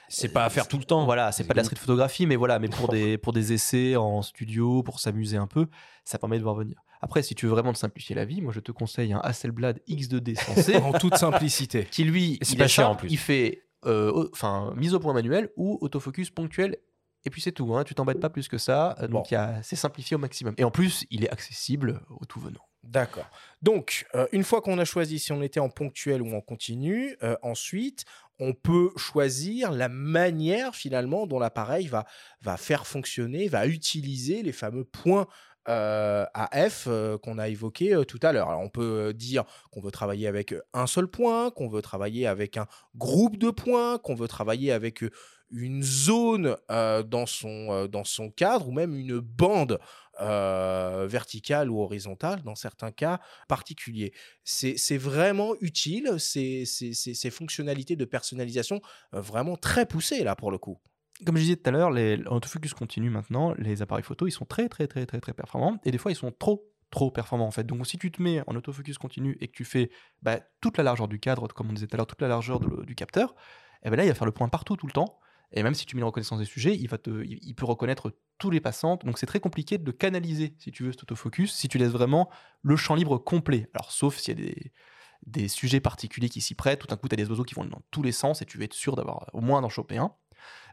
C'est pas à faire tout le temps. Voilà, c'est pas de la street photographie, mais voilà, mais pour des, pour des essais en studio, pour s'amuser un peu, ça permet de voir venir. Après, si tu veux vraiment te simplifier la vie, moi je te conseille un Hasselblad X2D sensé En toute simplicité. qui lui, C'est il pas est cher en plus. Il fait euh, enfin mise au point manuel ou autofocus ponctuel. Et puis c'est tout, hein, tu t'embêtes pas plus que ça. euh, Donc c'est simplifié au maximum. Et en plus, il est accessible au tout venant. D'accord. Donc, euh, une fois qu'on a choisi si on était en ponctuel ou en continu, euh, ensuite, on peut choisir la manière finalement dont l'appareil va, va faire fonctionner, va utiliser les fameux points euh, AF euh, qu'on a évoqués euh, tout à l'heure. Alors, on peut dire qu'on veut travailler avec un seul point, qu'on veut travailler avec un groupe de points, qu'on veut travailler avec une zone euh, dans, son, euh, dans son cadre ou même une bande euh, verticale ou horizontale dans certains cas particuliers. C'est vraiment utile, ces, fonctionnalités de personnalisation vraiment très poussées là pour le coup. Comme je disais tout à l'heure, en autofocus continu maintenant, les appareils photo, ils sont très très très très très performants et des fois ils sont trop trop performants en fait. Donc si tu te mets en autofocus continu et que tu fais bah, toute la largeur du cadre, comme on disait tout à l'heure, toute la largeur du capteur, et ben là il va faire le point partout tout le temps. Et même si tu mets la reconnaissance des sujets, il, va te, il, peut reconnaître tous les passants. Donc c'est très compliqué de canaliser, si tu veux, cet autofocus, si tu laisses vraiment le champ libre complet. Alors sauf s'il y a des, des sujets particuliers qui s'y prêtent, tout d'un coup tu as des oiseaux qui vont dans tous les sens et tu veux être sûr d'avoir au moins d'en choper un.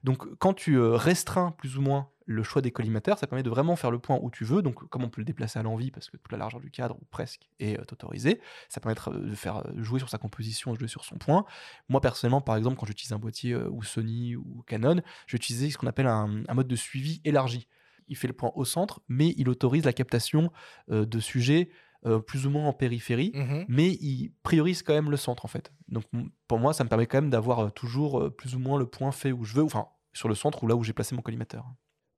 Donc quand tu euh, restreins plus ou moins le choix des collimateurs, ça permet de vraiment faire le point où tu veux. Donc comme on peut le déplacer à l'envie parce que toute la largeur du cadre ou presque est euh, autorisée, ça permet de faire euh, jouer sur sa composition, jouer sur son point. Moi personnellement, par exemple, quand j'utilise un boîtier euh, ou Sony ou Canon, j'utilisais ce qu'on appelle un, un mode de suivi élargi. Il fait le point au centre, mais il autorise la captation euh, de sujets euh, plus ou moins en périphérie mais il priorise quand même le centre en fait. Donc pour moi, ça me permet quand même d'avoir toujours euh, plus ou moins le point fait où je veux, enfin sur le centre ou là où j'ai placé mon collimateur.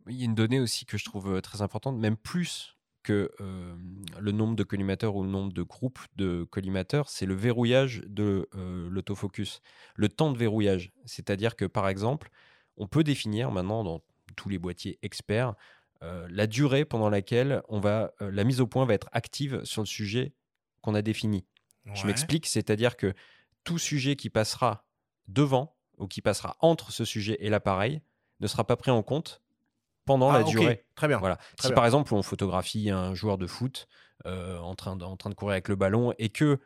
Il y a une donnée aussi que je trouve euh, très importante, même plus que euh, le nombre de collimateurs ou le nombre de groupes de collimateurs, c'est le verrouillage de euh, l'autofocus, le temps de verrouillage. C'est-à-dire que par exemple, on peut définir maintenant dans tous les boîtiers experts euh, la durée pendant laquelle on va, la mise au point va être active sur le sujet qu'on a défini. Je m'explique, c'est-à-dire que tout sujet qui passera devant ou qui passera entre ce sujet et l'appareil ne sera pas pris en compte pendant Ah, la ok, durée. Très bien. Voilà. Très si bien. par exemple on photographie un joueur de foot euh, en, train de, en train de courir avec le ballon et que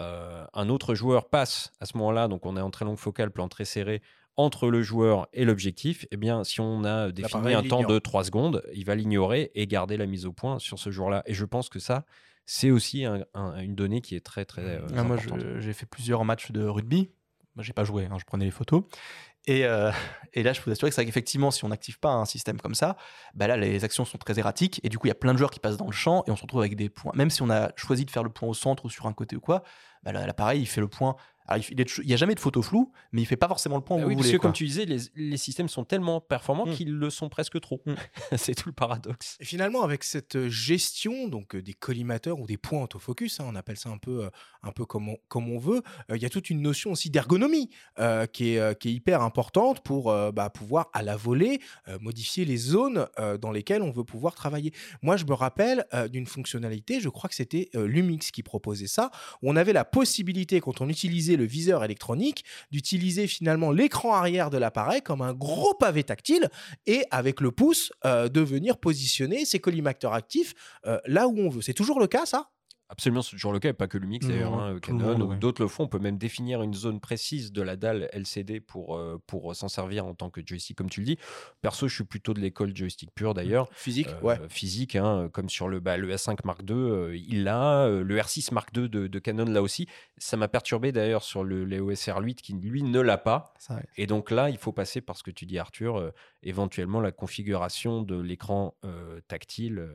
euh, un autre joueur passe à ce moment-là, donc on est en très longue focale, plan très serré, entre le joueur et l'objectif, eh bien, si on a défini un temps de 3 secondes, il va l'ignorer et garder la mise au point sur ce jour-là. Et je pense que ça, c'est aussi un- un- une donnée qui est très, très euh, Ah, moi, j'ai fait plusieurs matchs de rugby. Moi, j'ai pas joué, hein, je prenais les photos. Et, euh, et là, je peux vous assurer que c'est qu'effectivement, si on n'active pas un système comme ça, bah là, les actions sont très erratiques. Et du coup, il y a plein de joueurs qui passent dans le champ et on se retrouve avec des points. Même si on a choisi de faire le point au centre ou sur un côté ou quoi, bah l'appareil, il fait le point. Alors, il, fait- il est toujours- il y a jamais de photo floue, mais il fait pas forcément le point Bah où oui, vous parce voulez. que comme tu disais, les, les systèmes sont tellement performants Mm. qu'ils le sont presque trop. Mm. c'est tout le paradoxe. Et finalement, avec cette euh, gestion donc euh, des collimateurs ou des points autofocus, hein, on appelle ça un peu, euh, un peu comme, on, comme on veut, euh, il y a toute une notion aussi d'ergonomie euh, qui, est, qui est hyper importante pour euh, bah, pouvoir, à la volée, euh, modifier les zones euh, dans lesquelles on veut pouvoir travailler. Moi, je me rappelle euh, d'une fonctionnalité, je crois que c'était euh, Lumix qui proposait ça, où on avait la possibilité, quand on utilisait le viseur électronique, d'utiliser finalement l'écran arrière de l'appareil comme un gros pavé tactile et avec le pouce euh, de venir positionner ces collimateurs actifs euh, là où on veut. C'est toujours le cas, ça? Absolument, c'est toujours le cas, et pas que Lumix d'ailleurs, hein, Canon monde, ou ouais. d'autres le font. On peut même définir une zone précise de la dalle LCD pour, euh, pour s'en servir en tant que joystick, comme tu le dis. Perso, je suis plutôt de l'école joystick pure d'ailleurs. Physique, Euh, ouais. Physique, hein, comme sur le, bah, le S5 Mark II, euh, il l'a. le R6 Mark II de, de Canon là aussi. Ça m'a perturbé d'ailleurs sur le l'EOS R8 qui lui ne l'a pas. Ça, ouais. Et donc là, il faut passer par ce que tu dis, Arthur, éventuellement la configuration de l'écran tactile.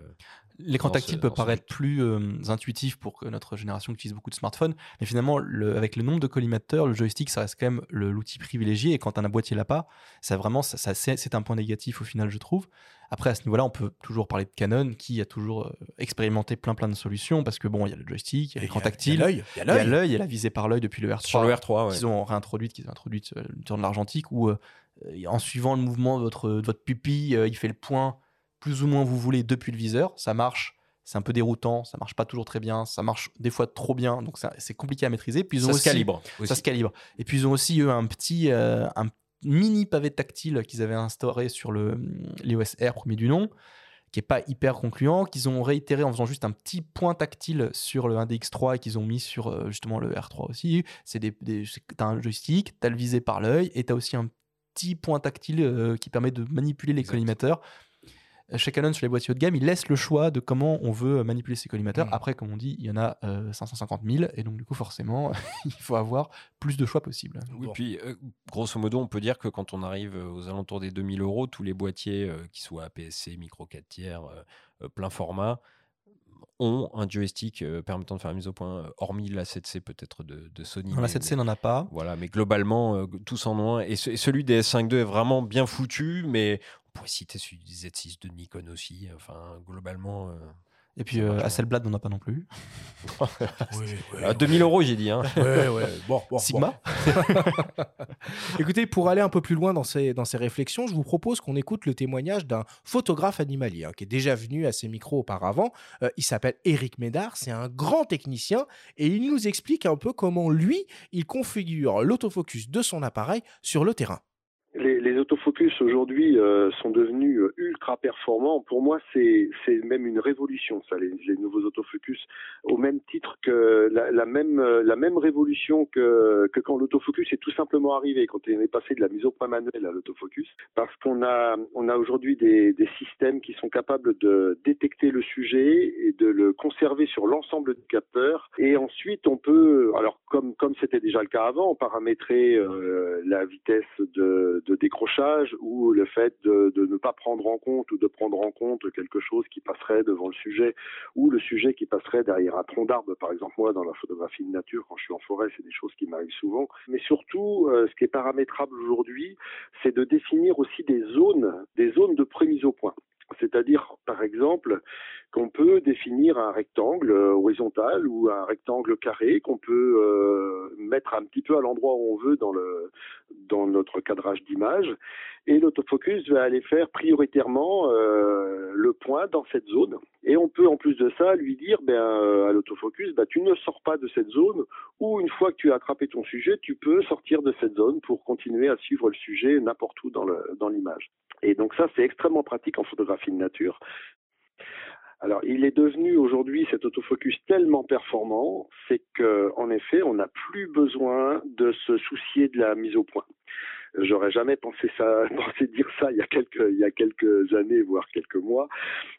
L'écran dans tactile peut dans paraître plus euh, intuitif pour que notre génération utilise beaucoup de smartphones, mais finalement, le- avec le nombre de collimateurs, le joystick, ça reste quand même l'outil privilégié. Et quand un boîtier l'a pas, ça vraiment, ça, ça- c'est un point négatif au final, je trouve. Après, à ce niveau-là, on peut toujours parler de Canon, qui a toujours euh, expérimenté plein plein de solutions, parce que bon, il y a le joystick, il y a l'écran tactile, Il y a l'œil. il y a la visée par l'œil depuis le R3 Sur le R3, ouais. qu'ils ont réintroduite, qu'ils ont introduite euh, de l'argentique, où euh, en suivant le mouvement de votre, de votre pupille, il fait le point plus ou moins vous voulez depuis le viseur. Ça marche, c'est un peu déroutant, ça marche pas toujours très bien, ça marche des fois trop bien, donc c'est compliqué à maîtriser. Puis ils ont ça se calibre. aussi. Ça se calibre. Et puis ils ont aussi eux un petit, euh, un mini pavé tactile qu'ils avaient instauré sur le l'iOS R premier du nom qui est pas hyper concluant, qu'ils ont réitéré en faisant juste un petit point tactile sur le 1DX3 et qu'ils ont mis sur euh, justement le R3 aussi. C'est des, des t'as un joystick, t'as le visé par l'œil et t'as aussi un petit point tactile euh, qui permet de manipuler les collimateurs. Euh, Chez Canon, sur les boîtiers haut de gamme, ils laissent le choix de comment on veut euh, manipuler ces collimateurs. Mhm. Après, comme on dit, il y en a euh, 550 000 et donc du coup, forcément, il faut avoir plus de choix possible. Oui, Bon. puis euh, grosso modo, on peut dire que quand on arrive euh, aux alentours des 2000 euros, tous les boîtiers, euh, qui soient APS-C, micro 4 tiers, euh, euh, plein format, ont un joystick euh, permettant de faire la mise au point, euh, hormis la 7C peut-être de, de Sony. La mais- 7C, mais- n'en a pas. Voilà, mais globalement, euh, tous en ont un. Et, ce- et celui des S5 II est vraiment bien foutu, mais pourrait citer celui du Z6 de Nikon aussi. Enfin, globalement, euh, Et puis euh, Hasselblad n'en a pas non plus. à 2000 euros, j'ai dit. Hein. Bon, bon, Sigma bon. Écoutez, pour aller un peu plus loin dans ces, dans ces réflexions, je vous propose qu'on écoute le témoignage d'un photographe animalier hein, qui est déjà venu à ces micros auparavant. Euh, il s'appelle Eric Médard, c'est un grand technicien et il nous explique un peu comment lui, il configure l'autofocus de son appareil sur le terrain. Les, autofocus aujourd'hui euh, sont devenus euh, ultra performants. Pour moi, c'est même une révolution, ça, les, nouveaux autofocus, au même titre que la, même euh, la même révolution que que quand l'autofocus est tout simplement arrivé, quand on est passé de la mise au point manuelle à l'autofocus, parce qu'on a on a aujourd'hui des, des systèmes qui sont capables de détecter le sujet et de le conserver sur l'ensemble du capteur, et ensuite on peut, alors comme comme c'était déjà le cas avant, paramétrer la vitesse de, de décrochage ou le fait de, ne pas prendre en compte ou de prendre en compte quelque chose qui passerait devant le sujet ou le sujet qui passerait derrière un tronc d'arbre. Par exemple, moi, dans la photographie de nature, quand je suis en forêt, c'est des choses qui m'arrivent souvent. Mais surtout, euh, ce qui est paramétrable aujourd'hui, c'est de définir aussi des zones, des zones de prémise au point. C'est-à-dire, par exemple, qu'on peut définir un rectangle euh, horizontal ou un rectangle carré qu'on peut euh, mettre un petit peu à l'endroit où on veut dans le dans notre cadrage d'image. Et l'autofocus va aller faire prioritairement euh, le point dans cette zone. Et on peut en plus de ça lui dire ben à l'autofocus ben, tu ne sors pas de cette zone ou une fois que tu as attrapé ton sujet tu peux sortir de cette zone pour continuer à suivre le sujet n'importe où dans le dans l'image. Et donc ça c'est extrêmement pratique en photographie de nature alors, il est devenu aujourd'hui cet autofocus tellement performant, c'est qu'en effet, on n'a plus besoin de se soucier de la mise au point. J'aurais jamais pensé ça, pensé dire ça il y a quelques, il y a quelques années, voire quelques mois.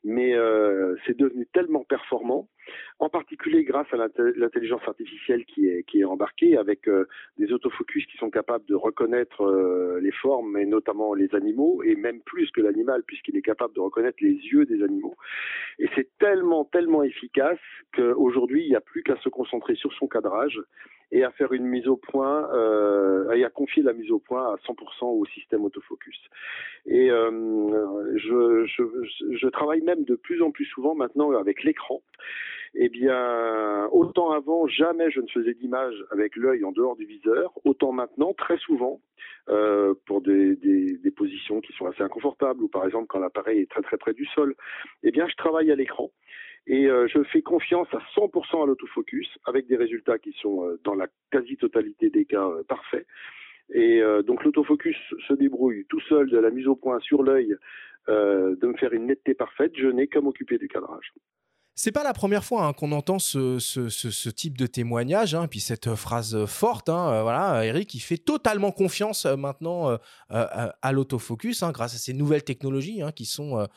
Mais euh, c'est devenu tellement performant, en particulier grâce à l'intelligence artificielle qui est, qui est embarquée avec euh, des autofocus qui sont capables de reconnaître euh, les formes, et notamment les animaux, et même plus que l'animal, puisqu'il est capable de reconnaître les yeux des animaux. Et c'est tellement, tellement efficace qu'aujourd'hui, il n'y a plus qu'à se concentrer sur son cadrage et à faire une mise au point, euh, et à confier la mise au point à 100% au système autofocus. Et euh, je, je, je, travaille même de plus en plus souvent maintenant avec l'écran. Eh bien, autant avant, jamais je ne faisais d'image avec l'œil en dehors du viseur, autant maintenant, très souvent, euh, pour des, positions qui sont assez inconfortables, ou par exemple quand l'appareil est très très près du sol, eh bien, je travaille à l'écran. Et euh, je fais confiance à 100% à l'autofocus, avec des résultats qui sont euh, dans la quasi-totalité des cas parfaits. Et donc l'autofocus se débrouille tout seul de la mise au point sur l'œil de me faire une netteté parfaite. Je n'ai qu'à m'occuper du cadrage. C'est pas la première fois hein, qu'on entend ce, type de témoignage, hein, puis cette phrase forte. Hein, euh, voilà, Eric, il fait totalement confiance euh, maintenant euh, à l'autofocus grâce à ces nouvelles technologies qui, sont,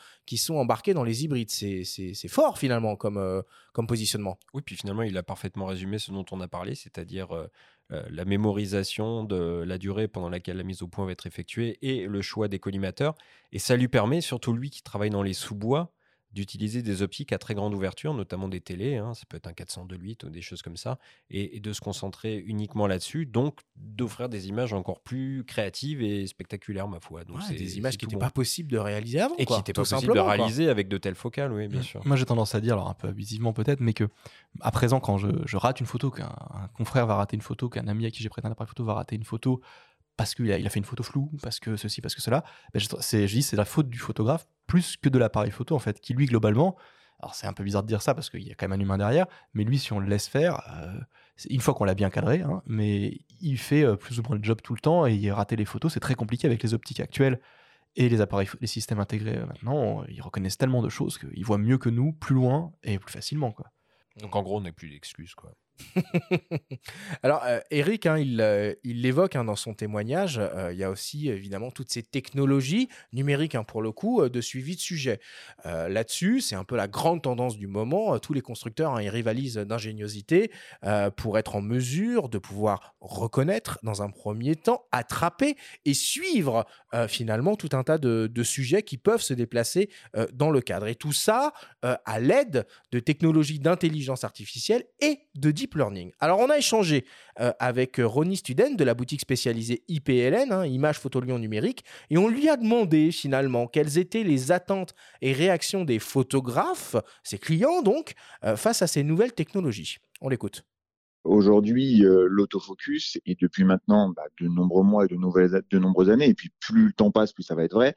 embarquées dans les hybrides. C'est fort finalement comme positionnement. Oui, puis finalement, il a parfaitement résumé ce dont on a parlé, c'est-à-dire la mémorisation de la durée pendant laquelle la mise au point va être effectuée et le choix des collimateurs. Et ça lui permet, surtout lui qui travaille dans les sous-bois, d'utiliser des optiques à très grande ouverture, notamment des télés, hein, ça peut être un 402.8 ou des choses comme ça, et, de se concentrer uniquement là-dessus, donc d'offrir des images encore plus créatives et spectaculaires, ma foi. Donc c'est des images qui n'étaient pas possibles de réaliser avant. Et qui n'étaient pas possibles de réaliser avec de telles focales, oui, bien mmh. sûr. Moi j'ai tendance à dire, alors un peu abusivement peut-être, mais que à présent, quand je, rate une photo, qu'un confrère va rater une photo, qu'un ami à qui j'ai prêté un appareil photo va rater une photo, parce qu'il a, il a fait une photo floue, parce que ceci, parce que cela, ben je, je dis c'est la faute du photographe plus que de l'appareil photo en fait, qui lui globalement, alors c'est un peu bizarre de dire ça parce qu'il y a quand même un humain derrière, mais lui si on le laisse faire, euh, une fois qu'on l'a bien cadré, hein, mais il fait euh, plus ou moins le job tout le temps et rater les photos, c'est très compliqué avec les optiques actuelles et les appareils, les systèmes intégrés euh, maintenant, ils reconnaissent tellement de choses qu'ils voient mieux que nous, plus loin et plus facilement quoi. Donc en gros, on n'a plus d'excuses quoi. Alors, euh, Eric, hein, euh, il l'évoque hein, dans son témoignage. Euh, il y a aussi évidemment toutes ces technologies numériques, hein, pour le coup, de suivi de sujet. Là-dessus, c'est un peu la grande tendance du moment. tous les constructeurs, ils rivalisent d'ingéniosité pour être en mesure de pouvoir reconnaître dans un premier temps, attraper et suivre finalement tout un tas de, de, sujets qui peuvent se déplacer dans le cadre. Et tout ça à l'aide de technologies d'intelligence artificielle et de deep learning. Alors, on a échangé euh, avec euh, Ronnie Studen de la boutique spécialisée IPLN, hein, Image Photo Lyon Numérique, et on lui a demandé finalement quelles étaient les attentes et réactions des photographes, ses clients donc, euh, face à ces nouvelles technologies. On l'écoute. Aujourd'hui, l'autofocus, et depuis maintenant bah, de nombreux mois et de, nouvelles, de nombreuses années, et puis plus le temps passe, plus ça va être vrai,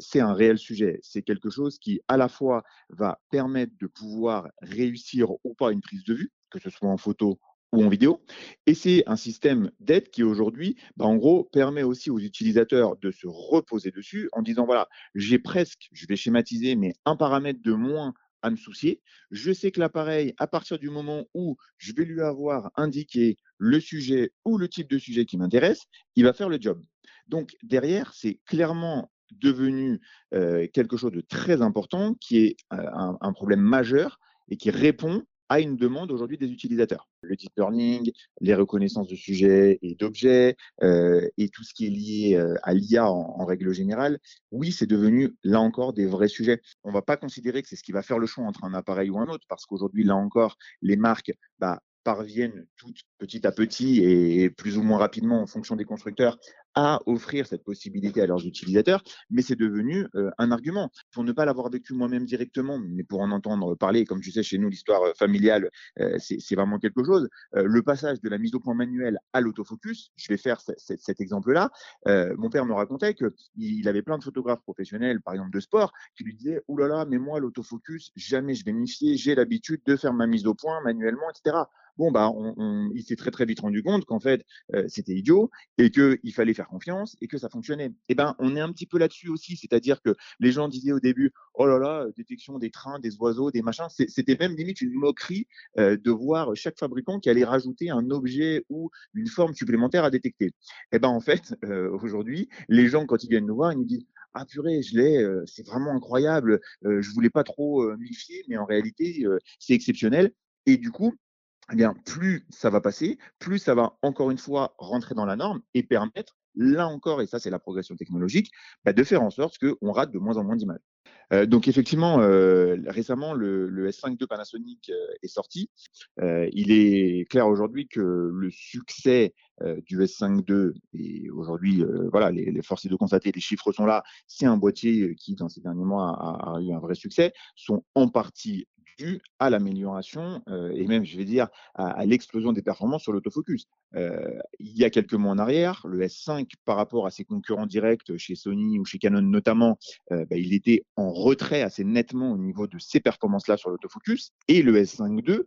c'est un réel sujet. C'est quelque chose qui, à la fois, va permettre de pouvoir réussir ou pas une prise de vue, que ce soit en photo ou en vidéo. Et c'est un système d'aide qui aujourd'hui, bah, en gros, permet aussi aux utilisateurs de se reposer dessus en disant, voilà, j'ai presque, je vais schématiser, mais un paramètre de moins à me soucier. Je sais que l'appareil, à partir du moment où je vais lui avoir indiqué le sujet ou le type de sujet qui m'intéresse, il va faire le job. Donc derrière, c'est clairement devenu euh, quelque chose de très important qui est euh, un problème majeur et qui répond à une demande aujourd'hui des utilisateurs. Le deep learning, les reconnaissances de sujets et d'objets euh, et tout ce qui est lié euh, à l'IA en, règle générale, oui, c'est devenu là encore des vrais sujets. On ne va pas considérer que c'est ce qui va faire le choix entre un appareil ou un autre parce qu'aujourd'hui, là encore, les marques bah, parviennent toutes petit à petit et plus ou moins rapidement en fonction des constructeurs à offrir cette possibilité à leurs utilisateurs, mais c'est devenu euh, un argument. Pour ne pas l'avoir vécu moi-même directement, mais pour en entendre parler, comme tu sais, chez nous, l'histoire euh, familiale, euh, c'est vraiment quelque chose. le passage de la mise au point manuelle à l'autofocus, je vais faire cet exemple-là. mon père me racontait qu'il avait plein de photographes professionnels, par exemple de sport, qui lui disaient Ouh là là, mais moi, l'autofocus, jamais je vais m'y fier, j'ai l'habitude de faire ma mise au point manuellement, etc. bon bah on, on- il s'est très très vite rendu compte qu'en fait euh, c'était idiot et qu'il fallait faire confiance et que ça fonctionnait. Et ben on est un petit peu là-dessus aussi, c'est-à-dire que les gens disaient au début oh là là détection des trains, des oiseaux, des machins, c'était même limite une moquerie euh, de voir chaque fabricant qui allait rajouter un objet ou une forme supplémentaire à détecter. Et ben en fait euh, aujourd'hui les gens quand ils viennent nous voir ils nous disent ah purée, je l'ai, euh, c'est vraiment incroyable. Euh, je voulais pas trop euh, m'y fier, mais en réalité, c'est exceptionnel. Et du coup, eh bien, plus ça va passer, plus ça va encore une fois rentrer dans la norme et permettre, là encore, et ça c'est la progression technologique, bah, de faire en sorte qu'on rate de moins en moins d'images. Euh, donc effectivement, euh, récemment, le, le S5 de Panasonic euh, est sorti. Il est clair aujourd'hui que le succès du S5 II, et aujourd'hui, voilà, les, forces de constater, les chiffres sont là, c'est un boîtier qui, dans ces derniers mois, a eu un vrai succès, sont en partie dus à l'amélioration euh, et même, je vais dire, à, à l'explosion des performances sur l'autofocus. Euh, il y a quelques mois en arrière, le S5, par rapport à ses concurrents directs chez Sony ou chez Canon notamment, euh, bah, il était en retrait assez nettement au niveau de ces performances-là sur l'autofocus. Et le S5 II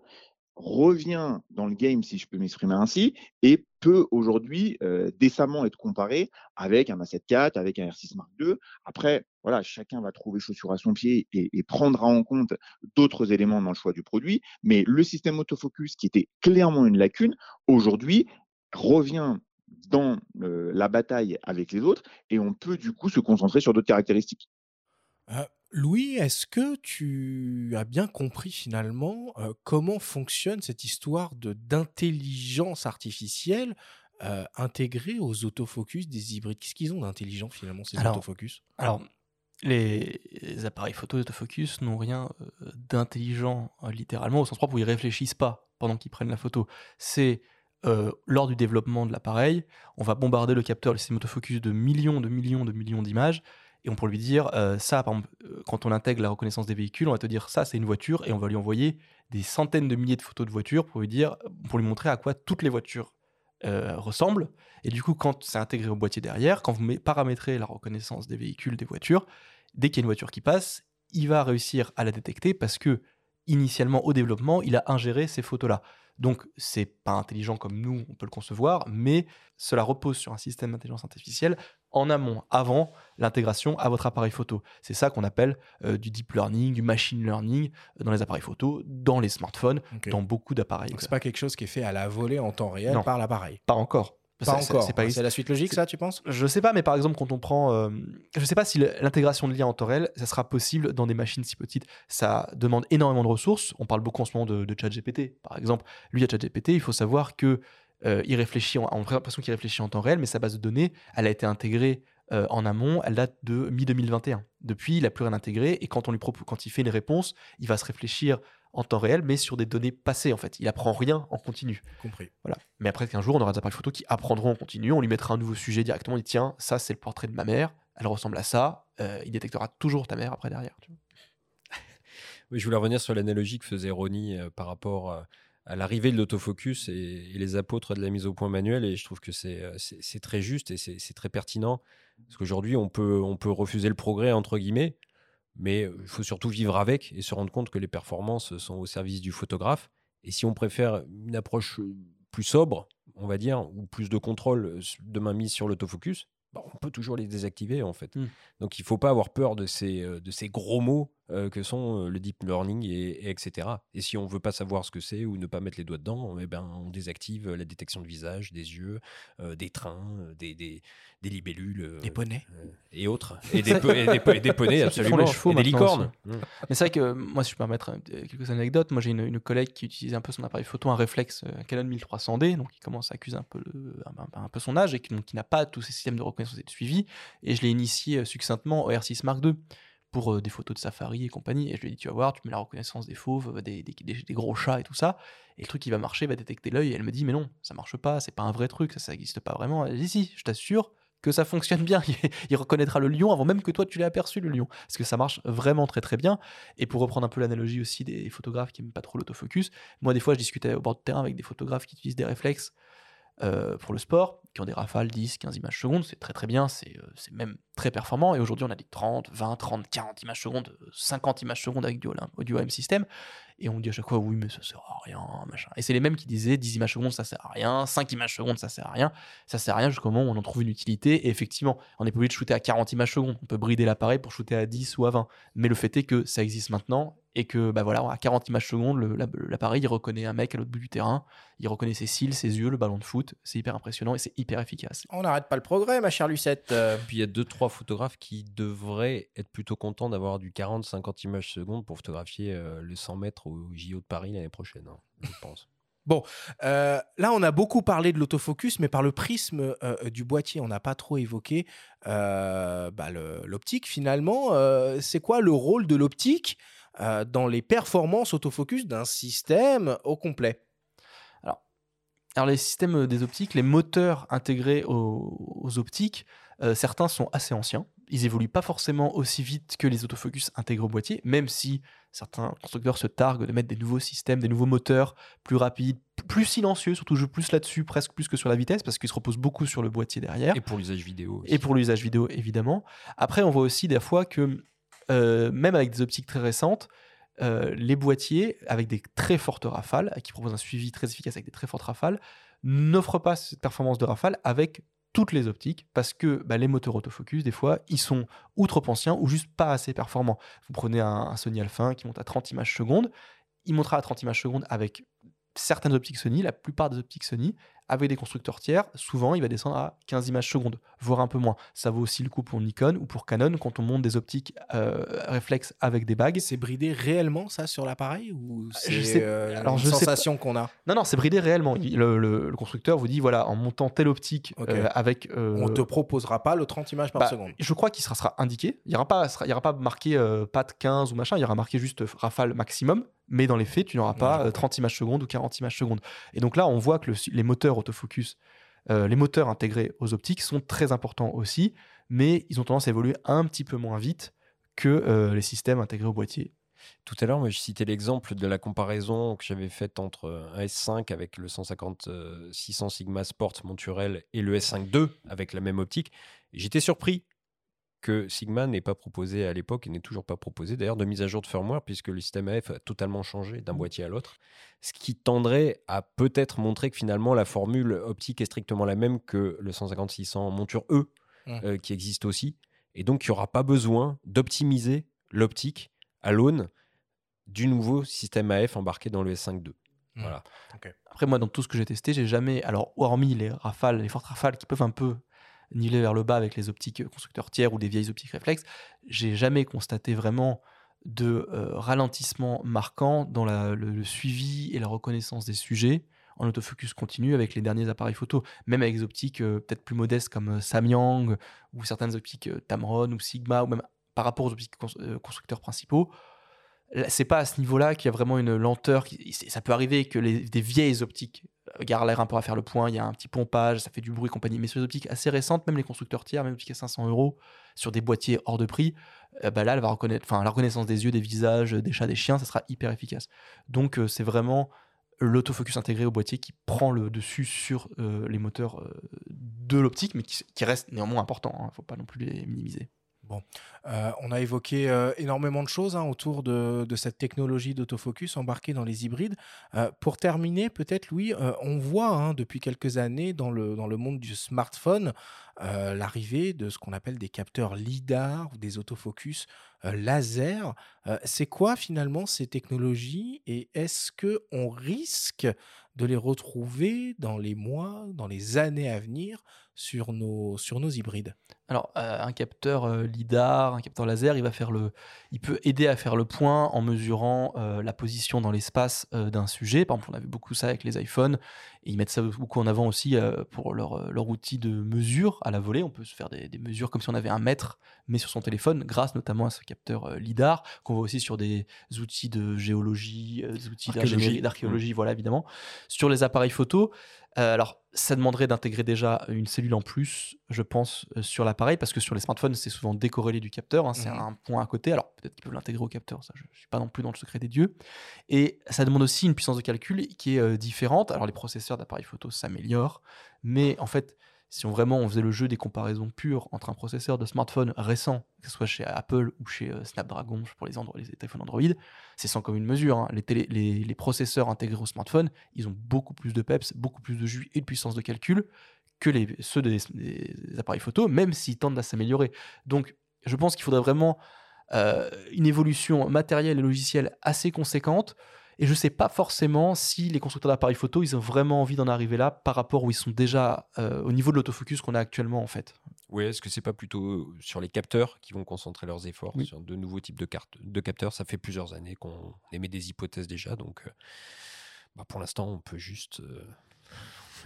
revient dans le game, si je peux m'exprimer ainsi, et peut aujourd'hui euh, décemment être comparé avec un A7 IV, avec un R6 Mark II. Après, voilà, chacun va trouver chaussure à son pied et, prendra en compte d'autres éléments dans le choix du produit. Mais le système autofocus, qui était clairement une lacune, aujourd'hui revient dans euh, la bataille avec les autres et on peut du coup se concentrer sur d'autres caractéristiques. Euh, Louis, est-ce que tu as bien compris finalement euh, comment fonctionne cette histoire de d'intelligence artificielle euh, intégrée aux autofocus des hybrides? Qu'est-ce qu'ils ont d'intelligent finalement ces Alors, autofocus? Alors, les, les appareils photo d'autofocus n'ont rien euh, d'intelligent, littéralement, au sens propre où ils réfléchissent pas pendant qu'ils prennent la photo. C'est euh, lors du développement de l'appareil, on va bombarder le capteur, le système autofocus de millions, de millions, de millions d'images, et on peut lui dire euh, ça, par exemple, euh, quand on intègre la reconnaissance des véhicules, on va te dire ça, c'est une voiture, et on va lui envoyer des centaines de milliers de photos de voitures pour lui dire, pour lui montrer à quoi toutes les voitures euh, ressemblent. Et du coup, quand c'est intégré au boîtier derrière, quand vous paramétrez la reconnaissance des véhicules, des voitures, dès qu'il y a une voiture qui passe, il va réussir à la détecter parce que initialement au développement, il a ingéré ces photos-là. Donc c'est pas intelligent comme nous on peut le concevoir, mais cela repose sur un système d'intelligence artificielle en amont, avant l'intégration à votre appareil photo. C'est ça qu'on appelle euh, du deep learning, du machine learning euh, dans les appareils photo, dans les smartphones, dans beaucoup d'appareils. Donc c'est pas quelque chose qui est fait à la volée en temps réel Non. par l'appareil. Pas encore. Pas encore. C'est la suite logique ça, tu penses? Je sais pas, mais par exemple, quand on prend. euh, je sais pas si l'intégration de l'IA en temps réel, ça sera possible dans des machines si petites. Ça demande énormément de ressources. On parle beaucoup en ce moment de, de ChatGPT, par exemple. Lui, à ChatGPT, il faut savoir que euh, il réfléchit, en- on a l'impression qu'il réfléchit en temps réel, mais sa base de données, elle a été intégrée euh, en amont, elle date de mi-2021. Depuis, il n'a plus rien intégré, et quand, on lui propose, quand il fait une réponse, il va se réfléchir en temps réel, mais sur des données passées, en fait. Il apprend rien en continu. Compris. Voilà. Mais après qu'un jour, on aura des appareils photo qui apprendront en continu. On lui mettra un nouveau sujet directement. On dit tiens, ça c'est le portrait de ma mère. Elle ressemble à ça. Euh, il détectera toujours ta mère après derrière. tu vois. Oui, je voulais revenir sur l'analogie que faisait Ronnie par rapport à l'arrivée de l'autofocus et, et les apôtres de la mise au point manuelle. Et je trouve que c'est euh, très juste et c'est très pertinent. Parce qu'aujourd'hui, on peut, on peut refuser le progrès, entre guillemets, mais euh, il faut surtout vivre avec et se rendre compte que les performances sont au service du photographe. Et si on préfère une approche euh, plus sobre, on va dire, ou plus de contrôle de mainmise sur l'autofocus, bah, on peut toujours les désactiver en fait. Mm. Donc il faut pas avoir peur de ces, de ces gros mots euh, que sont euh, le deep learning et, et etc. Et si on veut pas savoir ce que c'est ou ne pas mettre les doigts dedans, eh ben, on désactive la détection de visage, des yeux, euh, des trains, euh, des, des, des libellules euh, Des poneys. euh, et autres. Et des, po- et des, et des poneys, qui absolument. chevaux et des licornes. Mm. Mais c'est vrai que moi, si je peux permettre euh, quelques anecdotes, moi j'ai une, une collègue qui utilisait un peu son appareil photo, un réflexe euh, Canon 1300D, donc il commence à accuser un peu, le- un, un- un peu son âge et qui, qui n'a pas tous ces systèmes de reconnaissance et de suivi. Et je l'ai initié euh, succinctement au R6 Mark II pour euh, des photos de safari et compagnie. Et je lui ai dit, tu vas voir, tu mets la reconnaissance des fauves, euh, des, des- gros chats et tout ça. Et le truc qui va marcher va détecter l'œil. Et elle me dit, mais non, ça marche pas, c'est pas un vrai truc, ça, ça existe pas vraiment. Elle dit, si, je t'assure que ça fonctionne bien. Il reconnaîtra le lion avant même que toi tu l'aies aperçu, le lion. Parce que ça marche vraiment très très bien. Et pour reprendre un peu l'analogie aussi des photographes qui n'aiment pas trop l'autofocus, moi des fois je discutais au bord de terrain avec des photographes qui utilisent des réflexes euh, pour le sport, qui ont des rafales 10, 15 images secondes, c'est très très bien, c'est euh, c'est même très performant. Et aujourd'hui, on a des 30, 20, 30, 40 images secondes, 50 images secondes avec du Olymp- audio M system. Et on dit à chaque fois, oui, mais ça sert à rien, machin. Et c'est les mêmes qui disaient 10 images secondes, ça sert à rien, 5 images secondes, ça sert à rien. Ça sert à rien jusqu'au moment où on en trouve une utilité. Et effectivement, on n'est pas obligé de shooter à 40 images secondes. On peut brider l'appareil pour shooter à 10 ou à 20. Mais le fait est que ça existe maintenant et que, bah voilà, à 40 images secondes, l'appareil, il reconnaît un mec à l'autre bout du terrain, il reconnaît ses cils, ses yeux, le ballon de foot. C'est hyper impressionnant et c'est hyper efficace. On n'arrête pas le progrès, ma chère Lucette. Euh, Puis il y a deux, trois photographes qui devraient être plutôt contents d'avoir du 40-50 images secondes pour photographier euh, le 100 mètres au JO de Paris l'année prochaine, hein, je pense. Euh, là, on a beaucoup parlé de l'autofocus, mais par le prisme euh, du boîtier, on n'a pas trop évoqué euh, bah, l'optique. Finalement, Euh, c'est quoi le rôle de l'optique? Euh, dans les performances autofocus d'un système au complet Alors les systèmes euh, des optiques, les moteurs intégrés aux, aux optiques, euh, certains sont assez anciens. Ils évoluent pas forcément aussi vite que les autofocus intégrés au boîtier, même si certains constructeurs se targuent de mettre des nouveaux systèmes, des nouveaux moteurs plus rapides, plus silencieux, surtout je joue plus là-dessus, presque plus que sur la vitesse, parce qu'ils se reposent beaucoup sur le boîtier derrière. Et pour l'usage vidéo. aussi. et pour l'usage vidéo évidemment. Après, on voit aussi des fois que euh, même avec des optiques très récentes, euh, les boîtiers avec des très fortes rafales, qui proposent un suivi très efficace avec des très fortes rafales, n'offrent pas cette performance de rafale avec toutes les optiques parce que bah, les moteurs autofocus, des fois, ils sont ou trop anciens ou juste pas assez performants. Vous prenez un, Sony Alpha 1 qui monte à 30 images secondes, il montera à 30 images secondes avec certaines optiques Sony, la plupart des optiques Sony, avec des constructeurs tiers, souvent il va descendre à 15 images secondes, voire un peu moins. Ça vaut aussi le coup pour Nikon ou pour Canon quand on monte des optiques euh, réflexes avec des bagues. C'est bridé réellement ça sur l'appareil ou je c'est euh, une je sensation qu'on a? Non, non, c'est bridé réellement. Il- Le, le- le constructeur vous dit voilà, en montant telle optique Ok. euh, avec. euh, On te proposera pas le 30 images par bah, seconde? Je crois qu'il sera, sera indiqué. Il n'y aura, pas- sera- il y aura pas marqué euh, PAT 15 ou machin. Il y aura marqué juste euh, rafale maximum. Mais dans les faits, tu n'auras Ouais, pas je euh, 30 images secondes ou 40 images secondes. Et donc là, on voit que le- les moteurs autofocus, euh, les moteurs intégrés aux optiques sont très importants aussi. Mais ils ont tendance à évoluer un petit peu moins vite que euh, les systèmes intégrés au boîtier. Tout à l'heure, je citais l'exemple de la comparaison que j'avais faite entre un S5 avec le 150-600 Sigma Sport monturel et le S5 II avec la même optique. J'étais surpris que Sigma n'ait pas proposé à l'époque et n'est toujours pas proposé d'ailleurs de mise à jour de firmware puisque le système AF a totalement changé d'un boîtier à l'autre. Ce qui tendrait à peut-être montrer que finalement la formule optique est strictement la même que le 150-600 monture E Mm. euh, qui existe aussi. Et donc il n'y aura pas besoin d'optimiser l'optique à l'aune du nouveau système AF embarqué dans le S5 II. Mm. Voilà. Après, moi, dans tout ce que j'ai testé, j'ai jamais. Alors, hormis les rafales, les fortes rafales qui peuvent un peu niveler vers le bas avec les optiques constructeurs tiers ou des vieilles optiques réflexes, j'ai jamais constaté vraiment de euh, ralentissement marquant dans le, suivi et la reconnaissance des sujets en autofocus continu avec les derniers appareils photo, même avec des optiques euh, peut-être plus modestes comme euh, Samyang ou certaines optiques euh, Tamron ou Sigma ou même par rapport aux optiques cons- euh, constructeurs principaux. C'est pas à ce niveau-là qu'il y a vraiment une lenteur. Ça peut arriver que les, des vieilles optiques euh, garent l'air un peu à faire le point, il y a un petit pompage, ça fait du bruit compagnie. Mais sur les optiques assez récentes, même les constructeurs tiers, même optiques à 500 euros, sur des boîtiers hors de prix, euh, bah là, elle va reconnaître, enfin, la reconnaissance des yeux, des visages, des chats, des chiens, ça sera hyper efficace. Donc, euh, c'est vraiment l'autofocus intégré au boîtier qui prend le dessus sur les moteurs de l'optique, mais qui, qui reste néanmoins important. Il ne faut pas non plus les minimiser. Euh, on a évoqué euh, énormément de choses hein, autour de, cette technologie d'autofocus embarquée dans les hybrides. Euh, pour terminer, peut-être, Louis, on voit hein, depuis quelques années dans le monde du smartphone euh, l'arrivée de ce qu'on appelle des capteurs LIDAR ou des autofocus euh, laser. Euh, C'est quoi finalement ces technologies et est-ce que on risque de les retrouver dans les mois, dans les années à venir sur nos, sur nos hybrides? Alors, un capteur lidar, un capteur laser, il va faire le, il peut aider à faire le point en mesurant la position dans l'espace d'un sujet. Par exemple, on a vu beaucoup ça avec les iPhones, et ils mettent ça beaucoup en avant aussi pour leur outil de mesure à la volée. On peut se faire des, des mesures comme si on avait un mètre, mais sur son téléphone, grâce notamment à ce capteur euh, LIDAR, qu'on voit aussi sur des outils de géologie, euh, des outils Archéologie. d'ingénierie, d'archéologie, voilà, évidemment. Sur les appareils photo, euh, alors, ça demanderait d'intégrer déjà une cellule en plus, je pense, sur l'appareil, parce que sur les smartphones, c'est souvent décorrélé du capteur. hein, c'est Mhm. un point à côté. Alors, peut-être qu'ils peuvent l'intégrer au capteur, ça, je ne suis pas non plus dans le secret des dieux. Et ça demande aussi une puissance de calcul qui est différente. Alors, les processeurs d'appareils photo s'améliorent, mais en fait, si on vraiment on faisait le jeu des comparaisons pures entre un processeur de smartphone récent, que ce soit chez Apple ou chez euh, Snapdragon pour les, les téléphones Android, c'est sans commune mesure. hein. Les, processeurs intégrés au smartphone, ils ont beaucoup plus de peps, beaucoup plus de jus et de puissance de calcul que ceux des, des appareils photo, même s'ils tendent à s'améliorer. Donc, je pense qu'il faudrait vraiment euh, une évolution matérielle et logicielle assez conséquente. Et je ne sais pas forcément si les constructeurs d'appareils photo, ils ont vraiment envie d'en arriver là par rapport où ils sont déjà euh, au niveau de l'autofocus qu'on a actuellement en fait. Oui, est-ce que c'est pas plutôt sur les capteurs qui vont concentrer leurs efforts Oui. sur de nouveaux types de cartes de capteurs? Ça fait plusieurs années qu'on émet des hypothèses déjà, donc euh, bah, pour l'instant on peut juste euh,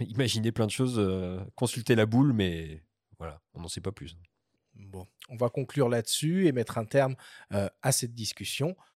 imaginer plein de choses, euh, consulter la boule, mais voilà, on n'en sait pas plus. Bon, on va conclure là-dessus et mettre un terme euh, à cette discussion.